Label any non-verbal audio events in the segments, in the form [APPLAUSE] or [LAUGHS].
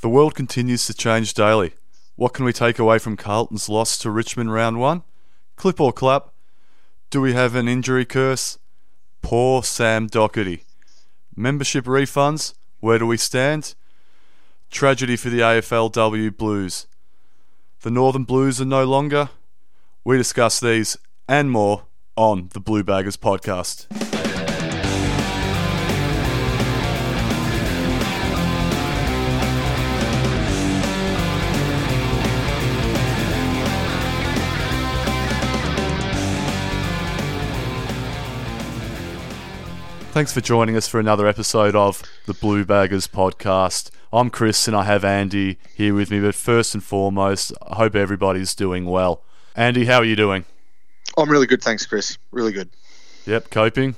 The world continues to change daily. What can we take away from Carlton's loss to Richmond round one? Clip or clap? Do we have an injury curse? Poor Sam Docherty. Membership refunds? Where do we stand? Tragedy for the AFLW Blues. The Northern Blues are no longer. We discuss these and more on the Blue Baggers podcast. Thanks for joining us for another episode of the Blue Baggers podcast. I'm Kris and I have Andy here with me, but first and foremost, I hope everybody's doing well. Andy, how are you doing? I'm really good, thanks, Kris. Really good. Yep, coping.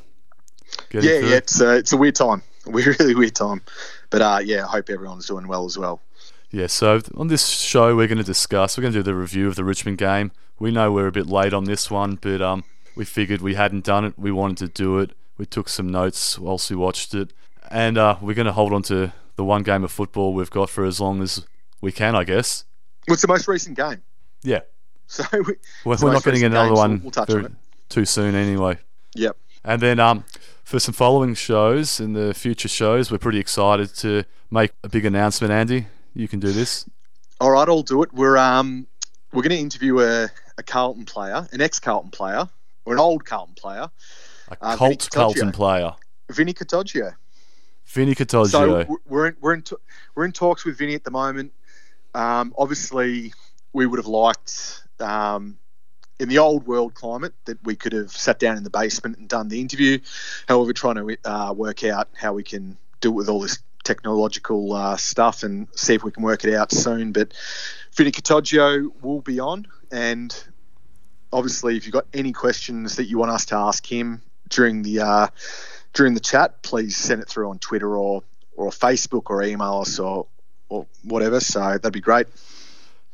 Getting yeah, through yeah. It's uh, it's a weird time, [LAUGHS] a really weird time, but uh, yeah, I hope everyone's doing well as well. Yeah, so on this show, we're going to discuss, we're going to do the review of the Richmond game. We know we're a bit late on this one, but um, we figured we hadn't done it. We wanted to do it. We took some notes whilst we watched it. And uh, we're going to hold on to the one game of football we've got for as long as we can, I guess. What's the most recent game? Yeah. [LAUGHS] So we, We're, we're not getting another game, so one we'll touch very- on too soon anyway. yep. And then um, for some following shows and the future shows, we're pretty excited to make a big announcement, Andy. You can do this. All right, I'll do it. We're um we're going to interview a, a Carlton player, an ex Carlton player, or an old Carlton player, A Uh, cult Carlton player. Vinny Catoggio. Vinny Catoggio. So we're in, we're in we're in talks with Vinny at the moment. Um, obviously, we would have liked um, in the old world climate that we could have sat down in the basement and done the interview. However, trying to uh, work out how we can do it with all this technological uh, stuff and see if we can work it out soon. But Vinny Catoggio will be on, and obviously, if you've got any questions that you want us to ask him during the uh, during the chat, please send it through on Twitter or or Facebook or email us or or whatever. So that'd be great.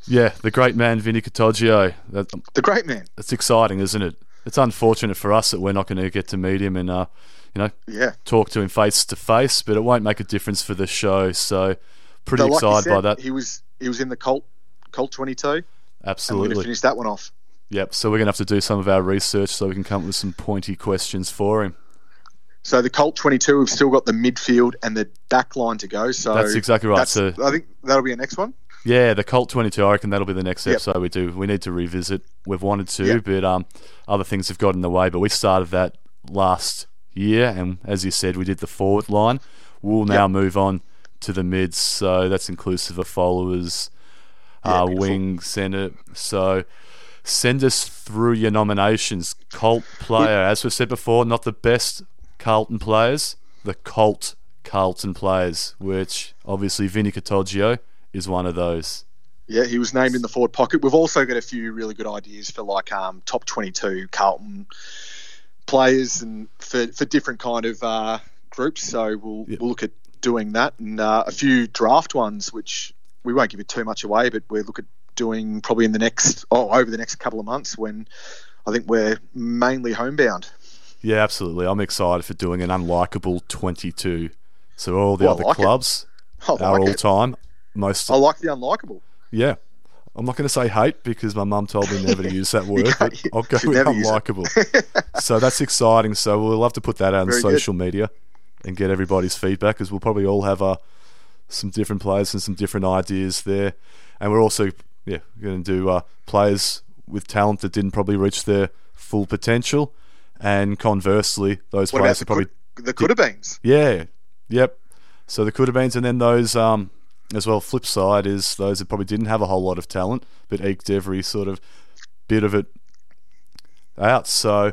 yeah, the great man Vinny Catoggio. That, The great man. It's exciting, isn't it? It's unfortunate for us that we're not going to get to meet him and, uh, you know, Yeah. talk to him face to face, but it won't make a difference for the show. So, pretty So like excited by that. He was he was in the Colt Colt twenty two. And we're going to finish that one off. Yep. So, we're going to have to do some of our research so we can come up with some pointy questions for him. So the Colt twenty two, we've still got the midfield and the back line to go. So That's exactly right. that's- So- I think that'll be our next one. Yeah, the Colt 22, I reckon that'll be the next Yep. episode we do. We need to revisit. We've wanted to, Yep. but um, other things have got in the way. But we started that last year, and as you said, we did the forward line. We'll now Yep. move on to the mids, so that's inclusive of followers, Yeah, uh, wing, centre. So send us through your nominations. Cult player, as we've said before, not the best Carlton players, the cult Carlton players, which obviously Vinny Catoggio is one of those. Yeah, he was named in the forward pocket. We've also got a few really good ideas for like um, top twenty two Carlton players and for, for different kind of uh, groups. So we'll Yeah. we'll look at doing that and uh, a few draft ones, which we won't give it too much away, but we'll look at doing probably in the next oh over the next couple of months when I think we're mainly homebound. Yeah, absolutely. I'm excited for doing an unlikable 22. So all the Well, other like clubs I are like all it. time. Most I like the unlikable. yeah. I'm not going to say hate because my mum told me never to use that [LAUGHS] word, but I'll go with never use it. unlikable. [LAUGHS] so that's exciting. So we'll have to put that out on Very good. social media and get everybody's feedback because we'll probably all have uh, some different players and some different ideas there. And we're also yeah we're going to do uh, players with talent that didn't probably reach their full potential, and conversely, those What players the, probably could, the could have beens? yeah, yep. So the could have beens, and then those um, as well. Flip side is those that probably didn't have a whole lot of talent, but eked every sort of bit of it out. So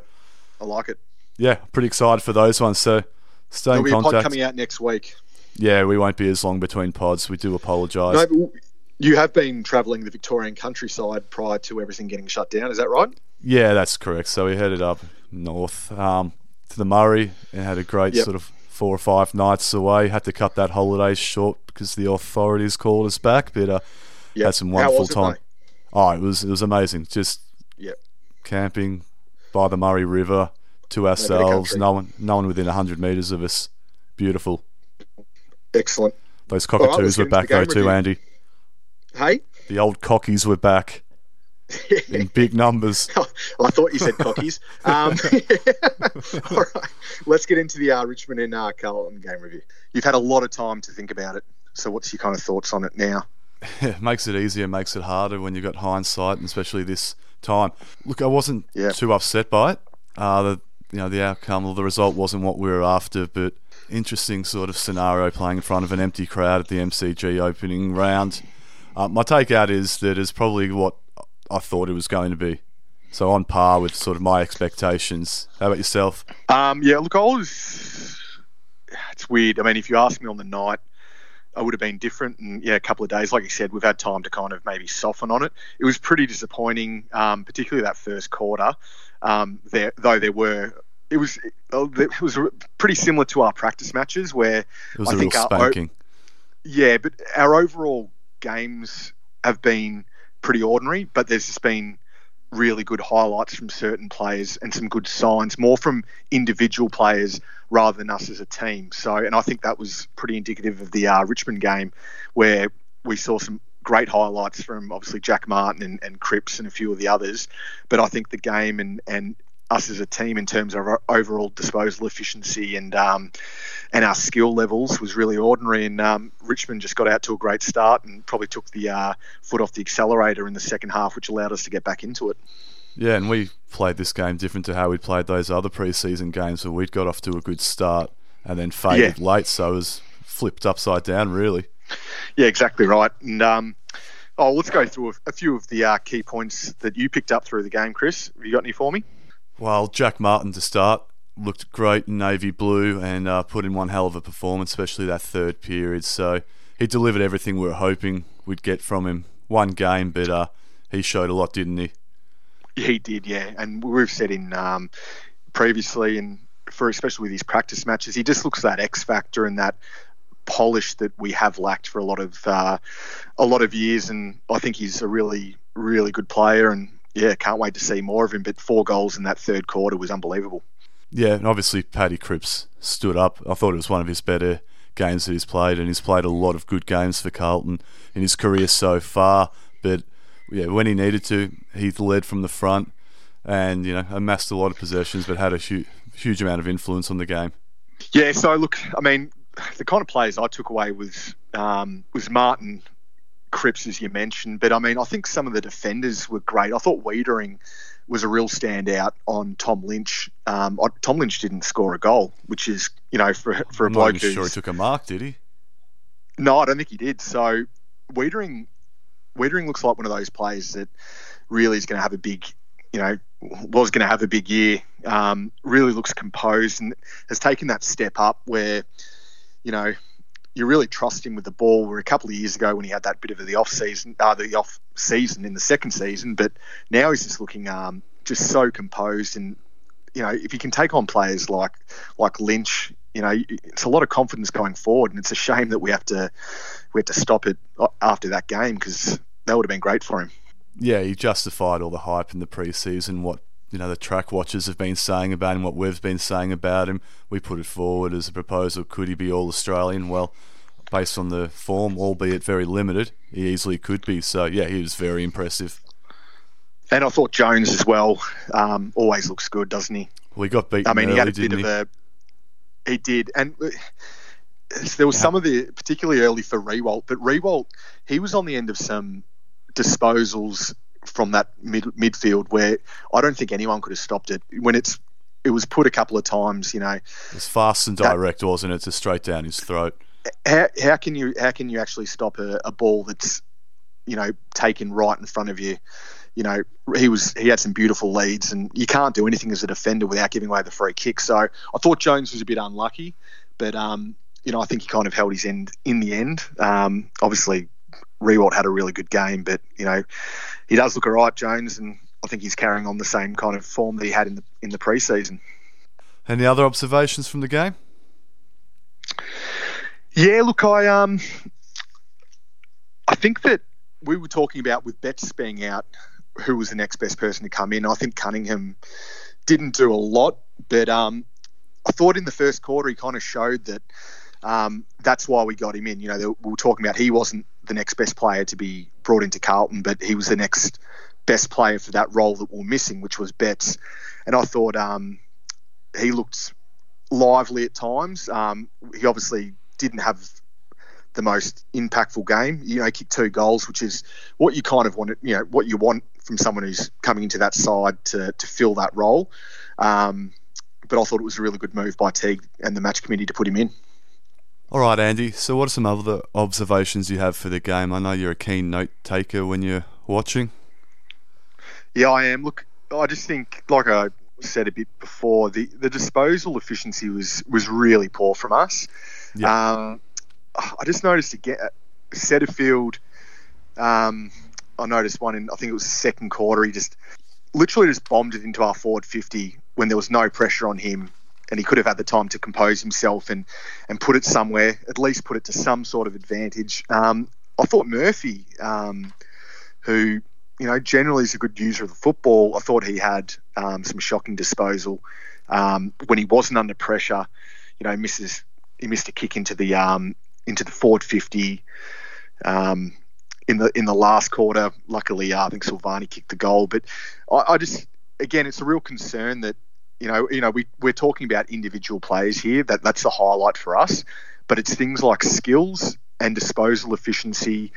I like it. yeah, pretty excited for those ones. So stay There'll in be a pod contact. coming out next week. Yeah, we won't be as long between pods. We do apologise. No, you have been travelling the Victorian countryside prior to everything getting shut down. Is that right? Yeah, that's correct. So we headed up north um, to the Murray and had a great Yep. sort of four or five nights away. Had to cut that holiday short because the authorities called us back, but uh, Yeah. had some wonderful it, time. mate? Oh, it was it was amazing. Just Yep. camping by the Murray River to ourselves. No one, no one within hundred meters of us. Beautiful. Excellent. Those cockatoos let's were back the though game too. Andy. Hey, The old cockies were back in [LAUGHS] big numbers. [LAUGHS] I thought you said cockies. [LAUGHS] Um, all right, let's get into the uh, Richmond and uh, Carlton game review. You've had a lot of time to think about it. So, what's your kind of thoughts on it now? it makes it easier, makes it harder when you've got hindsight, and especially this time. Look, I wasn't Yeah. too upset by it. Uh, the you know the outcome or the result wasn't what we were after, but interesting sort of scenario playing in front of an empty crowd at the MCG opening round. Uh, my take out is that it's probably what I thought it was going to be. So on par with sort of my expectations. How about yourself? Um, yeah, look, I was. It's weird. I mean, if you asked me on the night, I would have been different. And yeah, a couple of days, like you said, we've had time to kind of maybe soften on it. It was pretty disappointing, um, particularly that first quarter. Um, there, though, there were. It was it was pretty similar to our practice matches where It was I a real think our- Yeah, but our overall games have been pretty ordinary, but there's just been really good highlights from certain players and some good signs, more from individual players rather than us as a team. So, and I think that was pretty indicative of the uh, Richmond game, where we saw some great highlights from obviously Jack Martin and, and Cripps and a few of the others. But I think the game and and us as a team in terms of our overall disposal efficiency and um, and our skill levels was really ordinary. And um, Richmond just got out to a great start and probably took the uh, foot off the accelerator in the second half, which allowed us to get back into it. Yeah, and we played this game different to how we played those other preseason games where we'd got off to a good start and then faded late, so it was flipped upside down, really. Yeah, exactly right. And um, oh, let's go through a, a few of the uh, key points that you picked up through the game, Kris. Have you got any for me? Well, Jack Martin to start looked great in navy blue and uh, put in one hell of a performance, especially that third period. So he delivered everything we were hoping we'd get from him. One game, but uh, he showed a lot, didn't he? He did, yeah. And we've said in um, previously, and for especially with his practice matches, he just looks that X factor and that polish that we have lacked for a lot of uh, a lot of years. And I think he's a really, really good player. And yeah, can't wait to see more of him. But four goals in that third quarter was unbelievable. Yeah, and obviously Paddy Cripps stood up. I thought it was one of his better games that he's played, and he's played a lot of good games for Carlton in his career so far. But yeah, when he needed to, he led from the front, and you know amassed a lot of possessions, but had a hu- huge amount of influence on the game. Yeah, so look, I mean, the kind of players I took away was um, was Martin, Cripps, as you mentioned, but I mean, I think some of the defenders were great. I thought Weitering was a real standout on Tom Lynch. Um, Tom Lynch didn't score a goal, which is you know for for a I'm bloke not sure he took a mark, did he? no, I don't think he did. So Weitering, Weitering looks like one of those players that really is going to have a big, you know, was going to have a big year. Um, really looks composed and has taken that step up where, you know, you really trust him with the ball. Where a couple of years ago when he had that bit of the off season, uh, the off season in the second season, but now he's just looking um, just so composed and. You know, if you can take on players like like Lynch, you know, it's a lot of confidence going forward, and it's a shame that we have to we had to stop it after that game because that would have been great for him. Yeah, he justified all the hype in the preseason. What you know, the track watchers have been saying about him, what we've been saying about him. We put it forward as a proposal: could he be all Australian? Well, based on the form, albeit very limited, he easily could be. So yeah, he was very impressive. And I thought Jones as well um, always looks good, doesn't he? We got beaten I mean, early, he had a bit didn't of he? a. He did, and uh, there was some of the particularly early for Riewoldt, but Riewoldt he was on the end of some disposals from that mid, midfield where I don't think anyone could have stopped it when it's it was put a couple of times. You know, it's fast and That- direct, wasn't it? Just straight down his throat. how, how can you how can you actually stop a, a ball that's you know taken right in front of you? You know, he was he had some beautiful leads, and you can't do anything as a defender without giving away the free kick. So I thought Jones was a bit unlucky, but um, you know I think he kind of held his end in the end. Um, obviously, Riewoldt had a really good game, but you know he does look alright, Jones, and I think he's carrying on the same kind of form that he had in the in the preseason. Any other observations from the game? Yeah, look, I um, I think that we were talking about with Betts being out, who was the next best person to come in. I think Cunningham didn't do a lot, but um, I thought in the first quarter he kind of showed that um, that's why we got him in. You know, we were talking about he wasn't the next best player to be brought into Carlton, but he was the next best player for that role that we are missing, which was Betts. And I thought um, he looked lively at times. Um, he obviously didn't have the most impactful game. You know, kicked two goals, which is what you kind of want. You know, what you want from someone who's coming into that side to to fill that role. Um, but I thought it was a really good move by Teague and the match committee to put him in. All right, Andy. So, what are some other observations you have for the game? I know you're a keen note taker when you're watching. Yeah, I am. Look, I just think, like I said a bit before, the, the disposal efficiency was was really poor from us. Yeah. Um, I just noticed again, Setterfield. Um, I noticed one in I think it was the second quarter. He just literally just bombed it into our forward fifty when there was no pressure on him, and he could have had the time to compose himself and and put it somewhere, at least put it to some sort of advantage. Um, I thought Murphy, um, who you know generally is a good user of the football, I thought he had um, some shocking disposal um, when he wasn't under pressure. You know, misses he missed a kick into the um, into the forward fifty. Um, in the in the last quarter. Luckily, uh, I think Silvagni kicked the goal. But I, I, just again, it's a real concern that you know you know we we're talking about individual players here. That that's the highlight for us. But it's things like skills and disposal efficiency.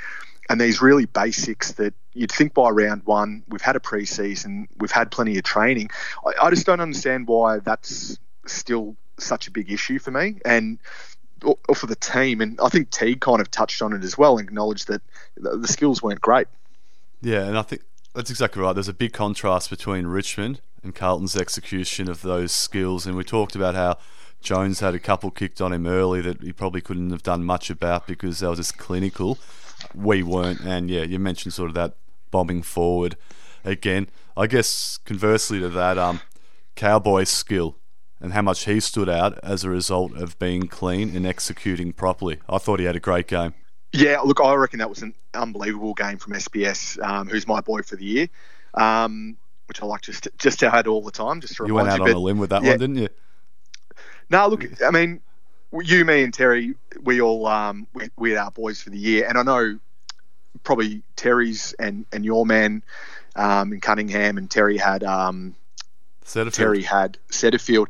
And these really basics that you'd think by round one, we've had a preseason, we've had plenty of training. I, I just don't understand why that's still such a big issue for me. And or, for the team. And I think Teague kind of touched on it as well and acknowledged that the skills weren't great. Yeah, and I think that's exactly right. There's a big contrast between Richmond and Carlton's execution of those skills. And we talked about how Jones had a couple kicked on him early that he probably couldn't have done much about because they were just clinical. We weren't. And yeah, you mentioned sort of that bombing forward again. I guess conversely to that, um, Cowboy's skill and how much he stood out as a result of being clean and executing properly. I thought he had a great game. Yeah, look, I reckon that was an unbelievable game from SPS, um, who's my boy for the year, um, which I like just [LAUGHS] just to add all the time. Just to you went out you, on but, a limb with that yeah. one, didn't you? No, look, I mean, you, me, and Terry, we all um, we, we had our boys for the year, and I know probably Terry's and and your man um, in Cunningham and Terry had um, Setterfield. Terry had Setterfield.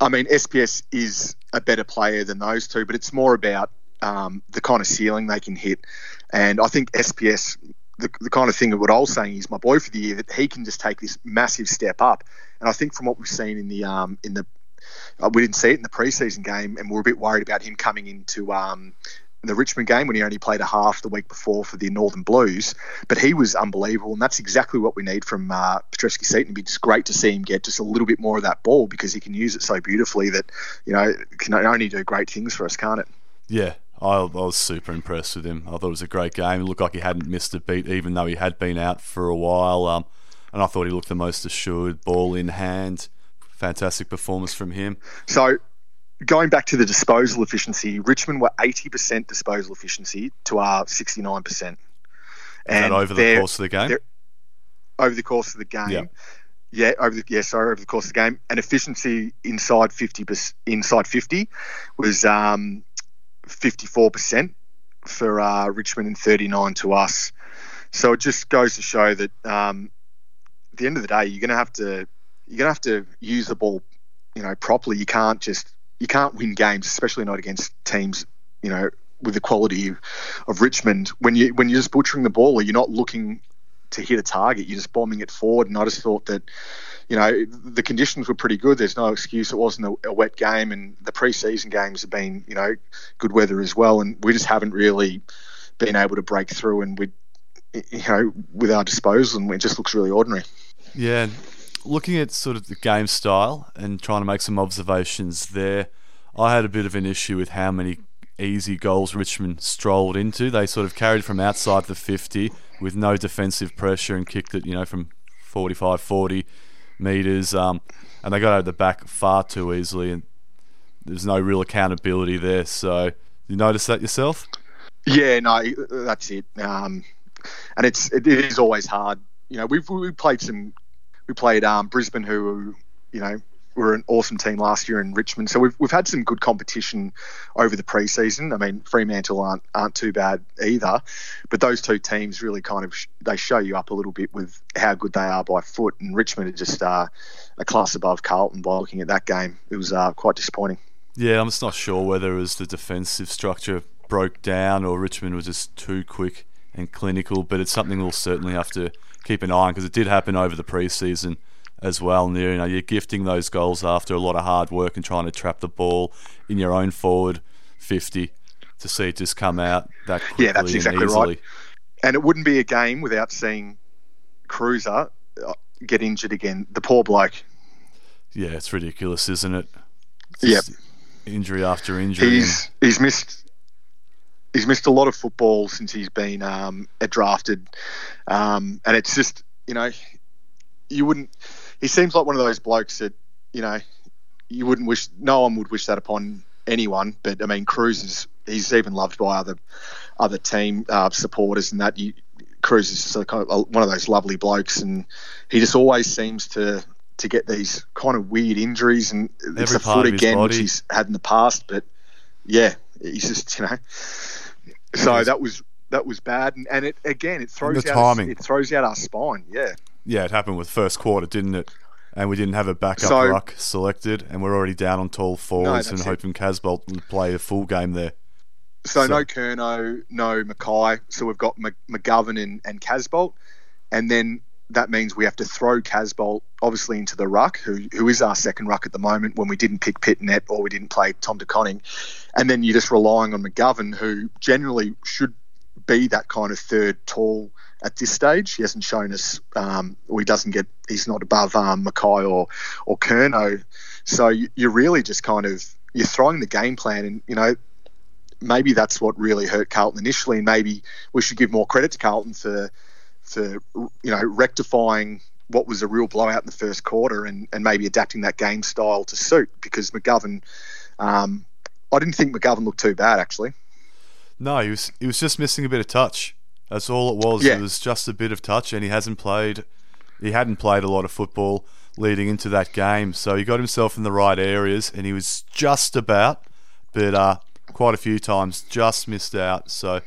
I mean, SPS is a better player than those two, but it's more about um, the kind of ceiling they can hit. And I think SPS, the, the kind of thing that what I was saying is my boy for the year, that he can just take this massive step up. And I think from what we've seen in the um, in the uh, we didn't see it in the preseason game, and we're a bit worried about him coming into um, the Richmond game when he only played a half the week before for the Northern Blues. But he was unbelievable, and that's exactly what we need from uh, Petrevski-Seton. It's great to see him get just a little bit more of that ball because he can use it so beautifully that you know can only do great things for us, can't it? Yeah. I, I was super impressed with him. I thought it was a great game. It looked like he hadn't missed a beat, even though he had been out for a while. Um, and I thought he looked the most assured, ball in hand. Fantastic performance from him. So going back to the disposal efficiency, Richmond were 80% disposal efficiency to our 69%. And over the course of the game? Over the course of the game. Yeah. Yeah, over the yeah, sorry, over the course of the game, and efficiency inside fifty inside fifty was um, fifty four percent for uh, Richmond and thirty nine to us. So it just goes to show that um, at the end of the day, you're going to have to you're going to have to use the ball, you know, properly. You can't just you can't win games, especially not against teams, you know, with the quality of Richmond. When you when you're just butchering the ball, or you're not looking to hit a target, you're just bombing it forward. And I just thought that, you know, the conditions were pretty good. There's no excuse. It wasn't a, a wet game, and the preseason games have been, you know, good weather as well. And we just haven't really been able to break through, and we, you know, with our disposal, and it just looks really ordinary. Yeah, looking at sort of the game style and trying to make some observations there, I had a bit of an issue with how many easy goals Richmond strolled into. They sort of carried from outside the 50 with no defensive pressure and kicked it, you know, from 45, 40 metres. Um, and they got out the back far too easily, and there's no real accountability there. So, you notice that yourself? Yeah, no, that's it. Um, and it's it is always hard. You know, we've we played some we played um, Brisbane, who you know were an awesome team last year in Richmond. So we've, we've had some good competition over the preseason. I mean, Fremantle aren't aren't too bad either, but those two teams really kind of sh- they show you up a little bit with how good they are by foot. And Richmond are just uh, a class above Carlton by looking at that game. It was uh, quite disappointing. Yeah, I'm just not sure whether it was the defensive structure broke down or Richmond was just too quick and clinical, but it's something we'll certainly have to keep an eye on because it did happen over the preseason as well. And you know, you're gifting those goals after a lot of hard work and trying to trap the ball in your own forward 50 to see it just come out that quickly Yeah, that's exactly and easily. right. And it wouldn't be a game without seeing Kreuzer uh, get injured again. The poor bloke. Yeah, it's ridiculous, isn't it? Yep. Injury after injury. He's he's missed he's missed a lot of football since he's been um, drafted, um, and it's just you know you wouldn't. He seems like one of those blokes that you know you wouldn't wish. No one would wish that upon anyone. But I mean, Cruz is he's even loved by other other team uh, supporters and that. You, Cruz is just a kind of one of those lovely blokes, and he just always seems to to get these kind of weird injuries, and it's Every a part foot again, which he's had in the past. But yeah, he's just you know. So that was that was bad, and, and it again it throws the out timing. it throws out our spine. Yeah, yeah, it happened with first quarter, didn't it? And we didn't have a backup So- ruck selected, and we're already down on tall forwards and it. hoping Casboult will play a full game there. So, So- no Curnow, no McKay. So we've got McGovern and, and Casboult. And then that means we have to throw Casboult obviously into the ruck, who who is our second ruck at the moment when we didn't pick Pittonet or we didn't play Tom De Koning. And then you're just relying on McGovern, who generally should be that kind of third tall at this stage. He hasn't shown us, um, or he doesn't get, he's not above um, McKay or, or Curnow. So you, you're really just kind of, you're throwing the game plan and, you know, maybe that's what really hurt Carlton initially, and maybe we should give more credit to Carlton for for you know rectifying what was a real blowout in the first quarter and, and maybe adapting that game style to suit because McGovern. Um, I didn't think McGovern looked too bad actually. No, he was he was just missing a bit of touch. That's all it was. Yeah. It was just a bit of touch, and he hasn't played. He hadn't played a lot of football leading into that game, so he got himself in the right areas, and he was just about, but uh, quite a few times just missed out. So,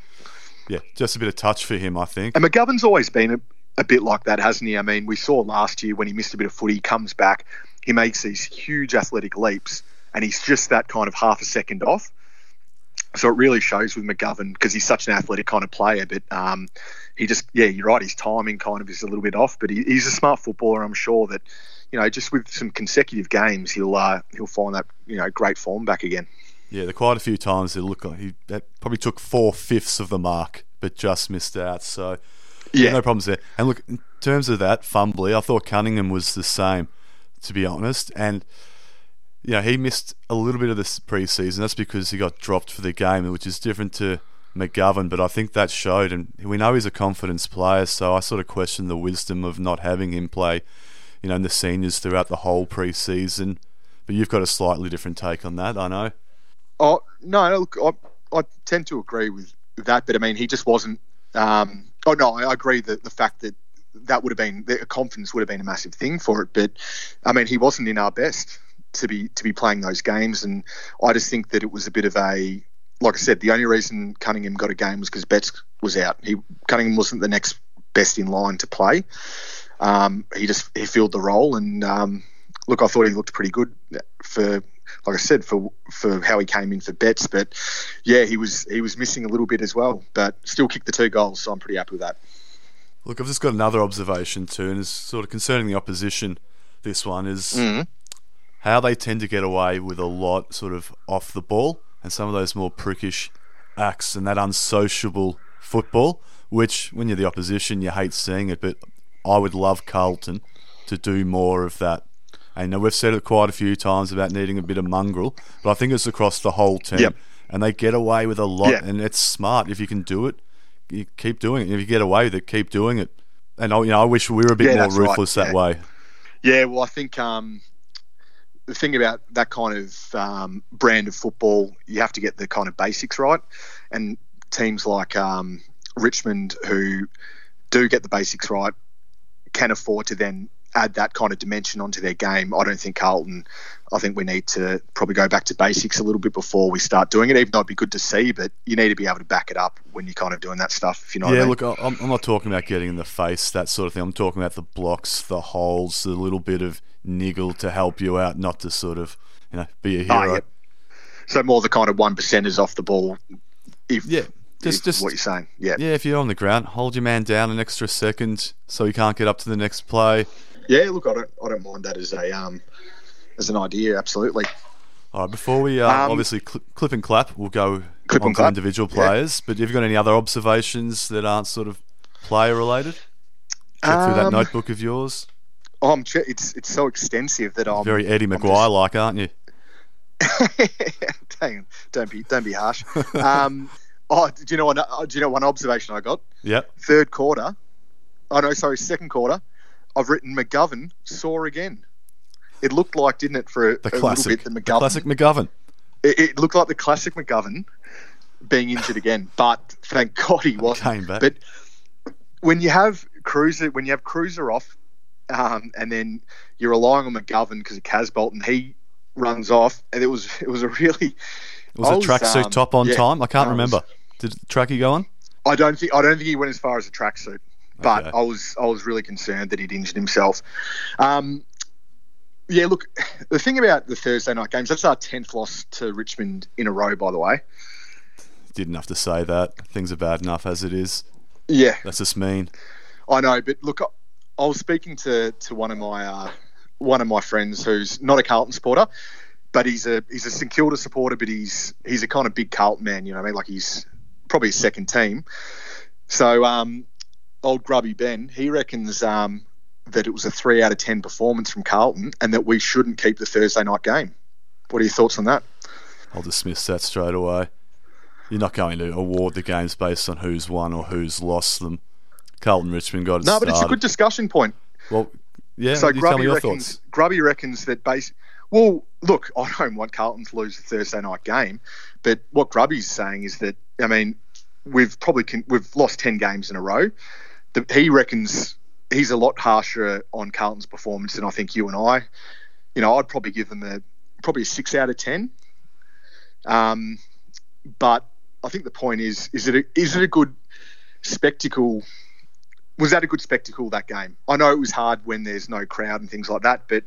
yeah, just a bit of touch for him, I think. And McGovern's always been a, a bit like that, hasn't he? I mean, we saw last year when he missed a bit of footy, he comes back, he makes these huge athletic leaps, and he's just that kind of half a second off. So it really shows with McGovern because he's such an athletic kind of player. But um, he just, yeah, you're right. His timing kind of is a little bit off, but he, he's a smart footballer. I'm sure that, you know, just with some consecutive games, he'll uh, he'll find that you know great form back again. Yeah, there quite a few times it looked like he that probably took four fifths of the mark, but just missed out. So, Yeah, no problems there. And look, in terms of that fumbly, I thought Cunningham was the same, to be honest. And you know, he missed a little bit of this preseason. That's because he got dropped for the game, which is different to McGovern. But I think that showed, and we know he's a confidence player. So I sort of question the wisdom of not having him play, you know, in the seniors throughout the whole preseason. But you've got a slightly different take on that, I know. Oh no, look, I, I tend to agree with that, but I mean, he just wasn't. Um, oh no, I agree that the fact that that would have been the confidence would have been a massive thing for it, but I mean, he wasn't in our best to be to be playing those games, and I just think that it was a bit of a. Like I said, the only reason Cunningham got a game was because Betts was out. He Cunningham wasn't the next best in line to play. Um, he just he filled the role, and um, look, I thought he looked pretty good for like I said, for for how he came in for Betts. But yeah, he was he was missing a little bit as well, but still kicked the two goals, so I'm pretty happy with that. Look, I've just got another observation too, and it's sort of concerning the opposition. This one is Mhm. How they tend to get away with a lot sort of off the ball and some of those more prickish acts and that unsociable football, which when you're the opposition, you hate seeing it. But I would love Carlton to do more of that. I know we've said it quite a few times about needing a bit of mongrel, but I think it's across the whole team. Yep. And they get away with a lot, Yeah. and it's smart. If you can do it, you keep doing it. If you get away with it, keep doing it. And I, you know, I wish we were a bit Yeah, more that's right, ruthless that yeah. way. Yeah, well, I think um, the thing about that kind of um, brand of football, you have to get the kind of basics right, and teams like um, Richmond who do get the basics right can afford to then add that kind of dimension onto their game. I don't think Carlton. I think we need to probably go back to basics a little bit before we start doing it. Even though it'd be good to see, but you need to be able to back it up when you're kind of doing that stuff. If you know. Yeah, I mean. look, I'm, I'm not talking about getting in the face, that sort of thing. I'm talking about the blocks, the holes, the little bit of niggle to help you out, not to sort of, you know, be a Oh, hero. yeah. So more the kind of one percenters off the ball. If Yeah, just just what you're saying. Yeah. yeah. If you're on the ground, hold your man down an extra second so he can't get up to the next play. Yeah, look, I don't, I don't mind that as a, um, as an idea. Absolutely. All right, before we uh, Um, obviously cl- clip and clap, we'll go Clip on and to clap, individual yeah. players. But have you got any other observations that aren't sort of player related? Check through that Um, notebook of yours. Oh, I'm, it's it's so extensive that I'm Very Eddie I'm Maguire like, aren't you? [LAUGHS] Dang, don't be don't be harsh. Um, [LAUGHS] oh, do you know one? uh, Do you know one observation I got? Yep. Third quarter. Oh no, sorry, second quarter. I've written McGovern saw again. It looked like, didn't it, for a, The a classic, little bit, the the McGovern. classic McGovern. It, it looked like the classic McGovern being injured again, but thank God he wasn't. Came back. But when you have Kreuzer, when you have Kreuzer off, um, and then you're relying on McGovern because of Casboult, and he runs off, and it was it was a really [LAUGHS] Was I a was, tracksuit um, top on yeah, time? I can't it was- remember. Did Tracky go on? I don't think I don't think he went as far as a tracksuit, but Okay. I was I was really concerned that he'd injured himself. Um, yeah, look, [SIGHS] the thing about the Thursday night games, that's our tenth loss to Richmond in a row, by the way. Didn't have to say that. Things are bad enough as it is. Yeah, That's just mean. I know, but look, I, was speaking to, to one of my uh, one of my friends who's not a Carlton supporter, but he's a he's a St Kilda supporter, but he's he's a kind of big Carlton man. You know what I mean? Like he's probably his second team. So, um, old Grubby Ben, he reckons um, that it was a three out of ten performance from Carlton, and that we shouldn't keep the Thursday night game. What are your thoughts on that? I'll dismiss that straight away. You're not going to award the games based on who's won or who's lost them. Carlton Richmond got it No, but it's a good discussion point. Well, yeah, so you tell me Grubby your reckons, thoughts. Grubby reckons that base. Well, look, I don't want Carlton to lose the Thursday night game, but what Grubby's saying is that I mean we've probably con- we've lost ten games in a row. The, he reckons he's a lot harsher on Carlton's performance than I think you and I. You know, I'd probably give them a probably a six out of ten. Um, but I think the point is is it a, is it a good spectacle was that a good spectacle that game? I know it was hard when there's no crowd and things like that, but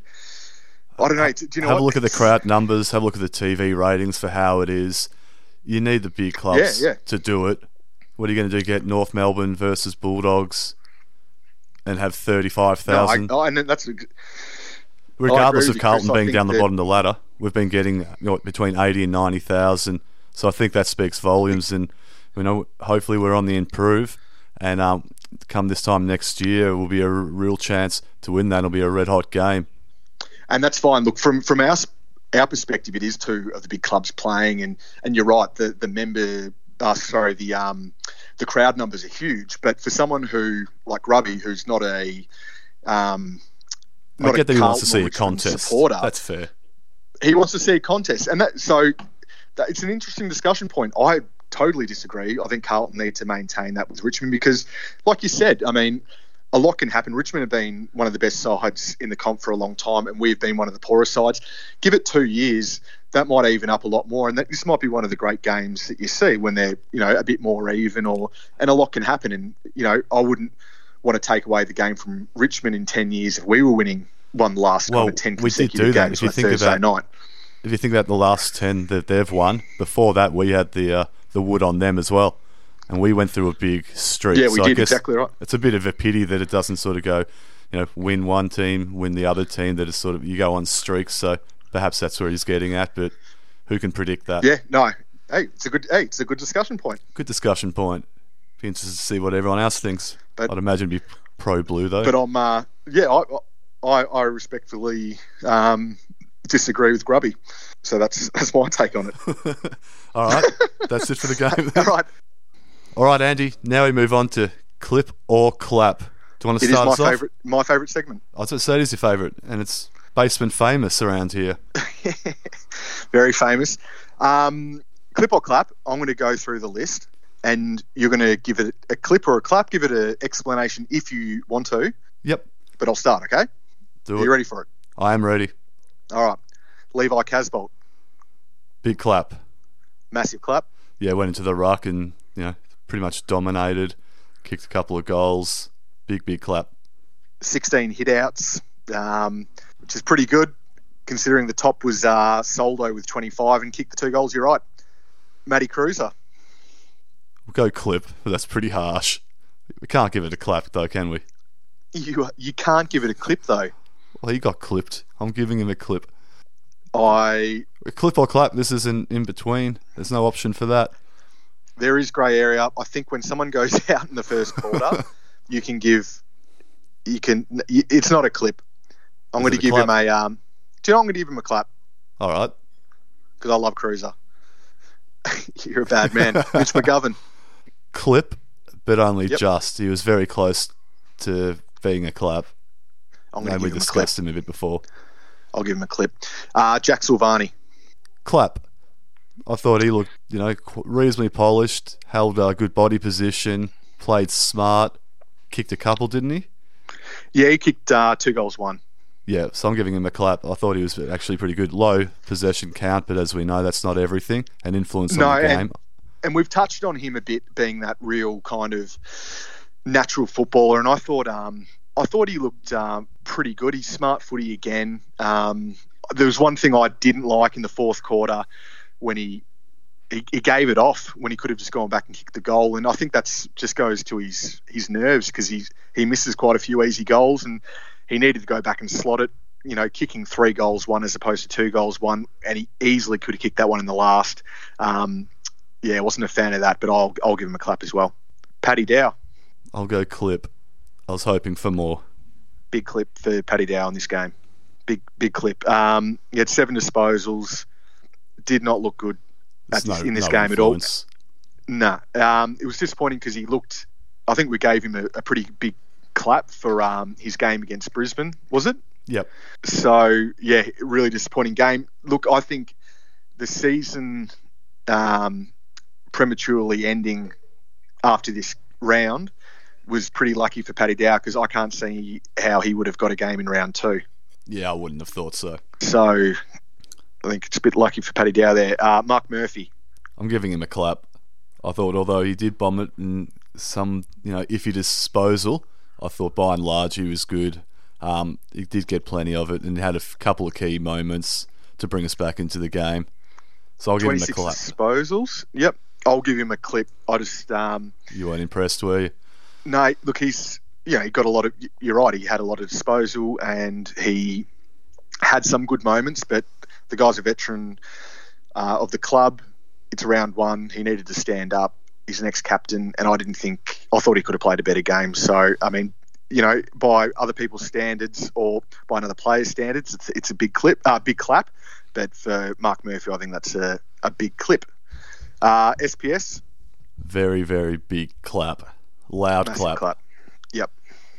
I don't know. Do you know have what? a look at the crowd numbers. Have a look at the TV ratings for how it is. You need the big clubs Yeah, yeah. to do it. What are you going to do? Get North Melbourne versus Bulldogs and have thirty-five No, I, thousand? oh, and then that's regardless of Carlton. Being down the that- bottom of the ladder, we've been getting you know, between eighty and ninety thousand. So I think that speaks volumes, and you know, hopefully we're on the improve. And um, come this time next year, will be a r- real chance to win that. It'll be a red hot game. and that's fine. Look, from from our our perspective, it is two of the big clubs playing, and and you're right. The the member, uh, sorry, the um the crowd numbers are huge. But for someone who like Grubby, who's not a um I get that he wants to see a contest. supporter, That's fair. he wants to see a contest, and that so that, it's an interesting discussion point. I totally disagree. I think Carlton need to maintain that with Richmond because, like you said, I mean, a lot can happen. Richmond have been one of the best sides in the comp for a long time, and we've been one of the poorest sides. Give it two years, that might even up a lot more, and that, this might be one of the great games that you see when they're you know a bit more even, or and a lot can happen. And you know, I wouldn't want to take away the game from Richmond in ten years if we were winning one last Well, kind of ten we did consecutive do that. games If you think Thursday about- night. If you think about the last ten that they've won, before that we had the uh, the wood on them as well, and we went through a big streak. Yeah, we so did exactly right. It's a bit of a pity that it doesn't sort of go, you know, win one team, win the other team. That is sort of you go on streaks. So perhaps that's where he's getting at, but who can predict that? Yeah, no. Hey, it's a good. Hey, it's a good discussion point. Good discussion point. Be interested to see what everyone else thinks. But- I'd imagine it'd be pro blue though. But I'm. Uh, yeah, I, I, I respectfully um, disagree with Grubby. So that's [LAUGHS] that's my take on it. [LAUGHS] All right, that's it for the [LAUGHS] game. All right, All right, Andy. Now we move on to clip or clap. Do you want to it is start my us off? favorite. My favorite segment. I was going to say it is your favourite, and it's basement famous around here. Very famous. Um, clip or clap. I'm going to go through the list, and you're going to give it a clip or a clap. Give it an explanation if you want to. Yep. But I'll start. Okay. Do Are it. you ready for it? I am ready. All right. Levi Casbolt, Big clap. massive clap. Yeah, went into the ruck and you know pretty much dominated. Kicked a couple of goals. Big big clap. 16 hit outs, um, which is pretty good considering the top was uh, Soldo with 25 and kicked the two goals. You're right. Matty Kreuzer. We'll go clip, but that's pretty harsh. We can't give it a clap though, can we? You you can't give it a clip though. Well, he got clipped. I'm giving him a clip. I Clip or clap. This isn't in between. There's no option for that. there is grey area. I think when someone goes [LAUGHS] out in the first quarter, [LAUGHS] you can give you can. It's not a clip. I'm Is going to give him clap? a. Um, do you know I'm going to give him a clap All right. because I love Kreuzer. [LAUGHS] You're a bad man, Mitch McGovern. Clip, but only Yep. just. He was very close to being a clap. I'm going to we give him a discussed him a bit before. I'll give him a clip. Uh, Jack Silvagni. Clap. I thought he looked, you know, reasonably polished, held a good body position, played smart, kicked a couple, didn't he? Yeah, he kicked uh, two goals, one. Yeah, so I'm giving him a clap. I thought he was actually pretty good. Low possession count, but as we know, that's not everything. And influence No, on the and- game. and we've touched on him a bit being that real kind of natural footballer and I thought um I thought he looked um, pretty good he's smart footy again um, there was one thing I didn't like in the fourth quarter when he, he he gave it off when he could have just gone back and kicked the goal and I think that's just goes to his his nerves because he he misses quite a few easy goals and he needed to go back and slot it you know kicking three goals one as opposed to two goals one and he easily could have kicked that one in the last um, yeah, wasn't a fan of that, but I'll I'll give him a clap as well. Paddy Dow, I'll go clip. I was hoping for more. big clip for Paddy Dow in this game. Big big clip. Um, he had seven disposals. Did not look good this, in this game at all. influence. Nah, um, it was disappointing because he looked. I think we gave him a, a pretty big clap for um, his game against Brisbane. Was it? Yep. So yeah, really disappointing game. Look, I think the season um, prematurely ending after this round was pretty lucky for Paddy Dow because I can't see how he would have got a game in round two. Yeah, I wouldn't have thought so. So I think it's a bit lucky for Paddy Dow there. Uh, Mark Murphy, I'm giving him a clap. I thought, although he did bomb it in some, you know, iffy disposal, I thought by and large he was good. Um, he did get plenty of it and had a f- couple of key moments to bring us back into the game. So I'll give him a 26 clap. disposals. Yep, I'll give him a clip. I just um, You weren't impressed, were you? No, look, he's yeah, he got a lot of. You're right. He had a lot of disposal, and he had some good moments. But the guy's a veteran uh, of the club. It's round one. He needed to stand up. He's an ex-captain, and I didn't think. I thought he could have played a better game. So, I mean, you know, by other people's standards or by another player's standards, it's, it's a big clip, uh, big clap. But for Mark Murphy, I think that's a, a big clip. Uh, SPS, Very, very big clap. Loud clap. clap.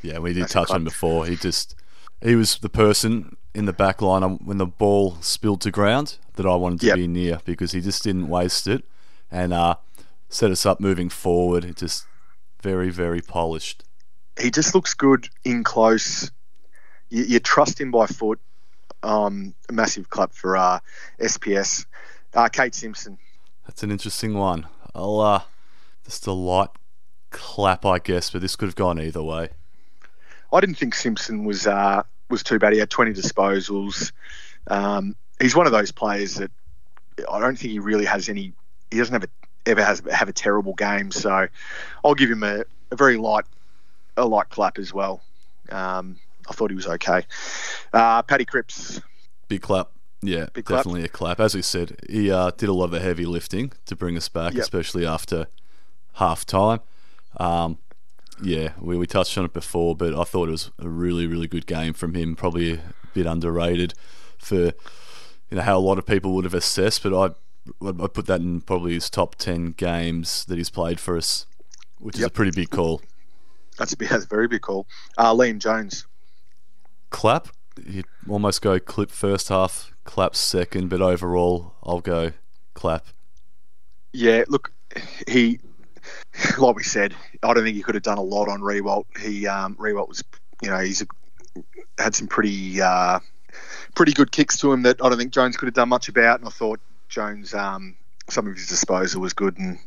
Yeah, we did Massive touch on him before. He just he was the person in the back line when the ball spilled to ground that I wanted to Yep. be near because he just didn't waste it and uh, set us up moving forward. It just very, very polished. he just looks good in close. You, you trust him by foot. Um, a massive clap for uh, SPS. Uh, Kade Simpson. That's an interesting one. I'll uh, just a light clap, I guess, but this could have gone either way. I didn't think Simpson was uh, was too bad. He had 20 disposals. Um, he's one of those players that I don't think he really has any. He doesn't have a, ever has have a terrible game. So I'll give him a, a very light a light clap as well. Um, I thought he was okay. Uh, Paddy Cripps. Big clap. Yeah, Big clap. definitely a clap. As we said, he uh, did a lot of the heavy lifting to bring us back, Yep. especially after half time. Um, yeah, we, we touched on it before, but I thought it was a really, really good game from him. Probably a bit underrated for you know how a lot of people would have assessed, but I I'd put that in probably his top ten games that he's played for us, which is a pretty big call. That's a, that's a very big call. Uh, Liam Jones. Clap, you almost go clip first half, clap second, but overall I'll go clap. Yeah, look, he, [LAUGHS] like we said, I don't think he could have done a lot on Riewoldt. He, um, Riewoldt was, you know, he's a had some pretty uh, pretty good kicks to him that I don't think Jones could have done much about. And I thought Jones, um, some of his disposal was good, and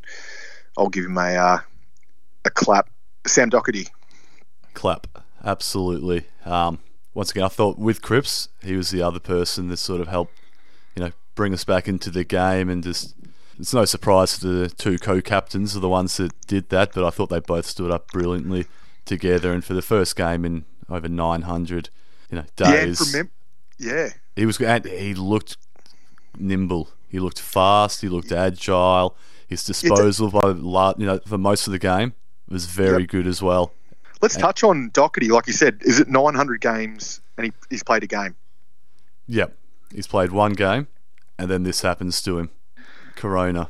I'll give him a uh, a clap. Sam Docherty. Clap, absolutely. Um, once again, I thought with Cripps, he was the other person that sort of helped, you know, bring us back into the game and just. It's no surprise the two co-captains are the ones that did that, but I thought they both stood up brilliantly together. And for the first game in over 900, you know, days, Yeah, from mem- yeah, he was and he looked nimble. He looked fast. He looked agile. His disposal by you know for most of the game was very Yep. good as well. Let's touch on Doherty. Like you said, is it 900 games and he, he's played a game? Yep, he's played one game, and then this happens to him. Corona.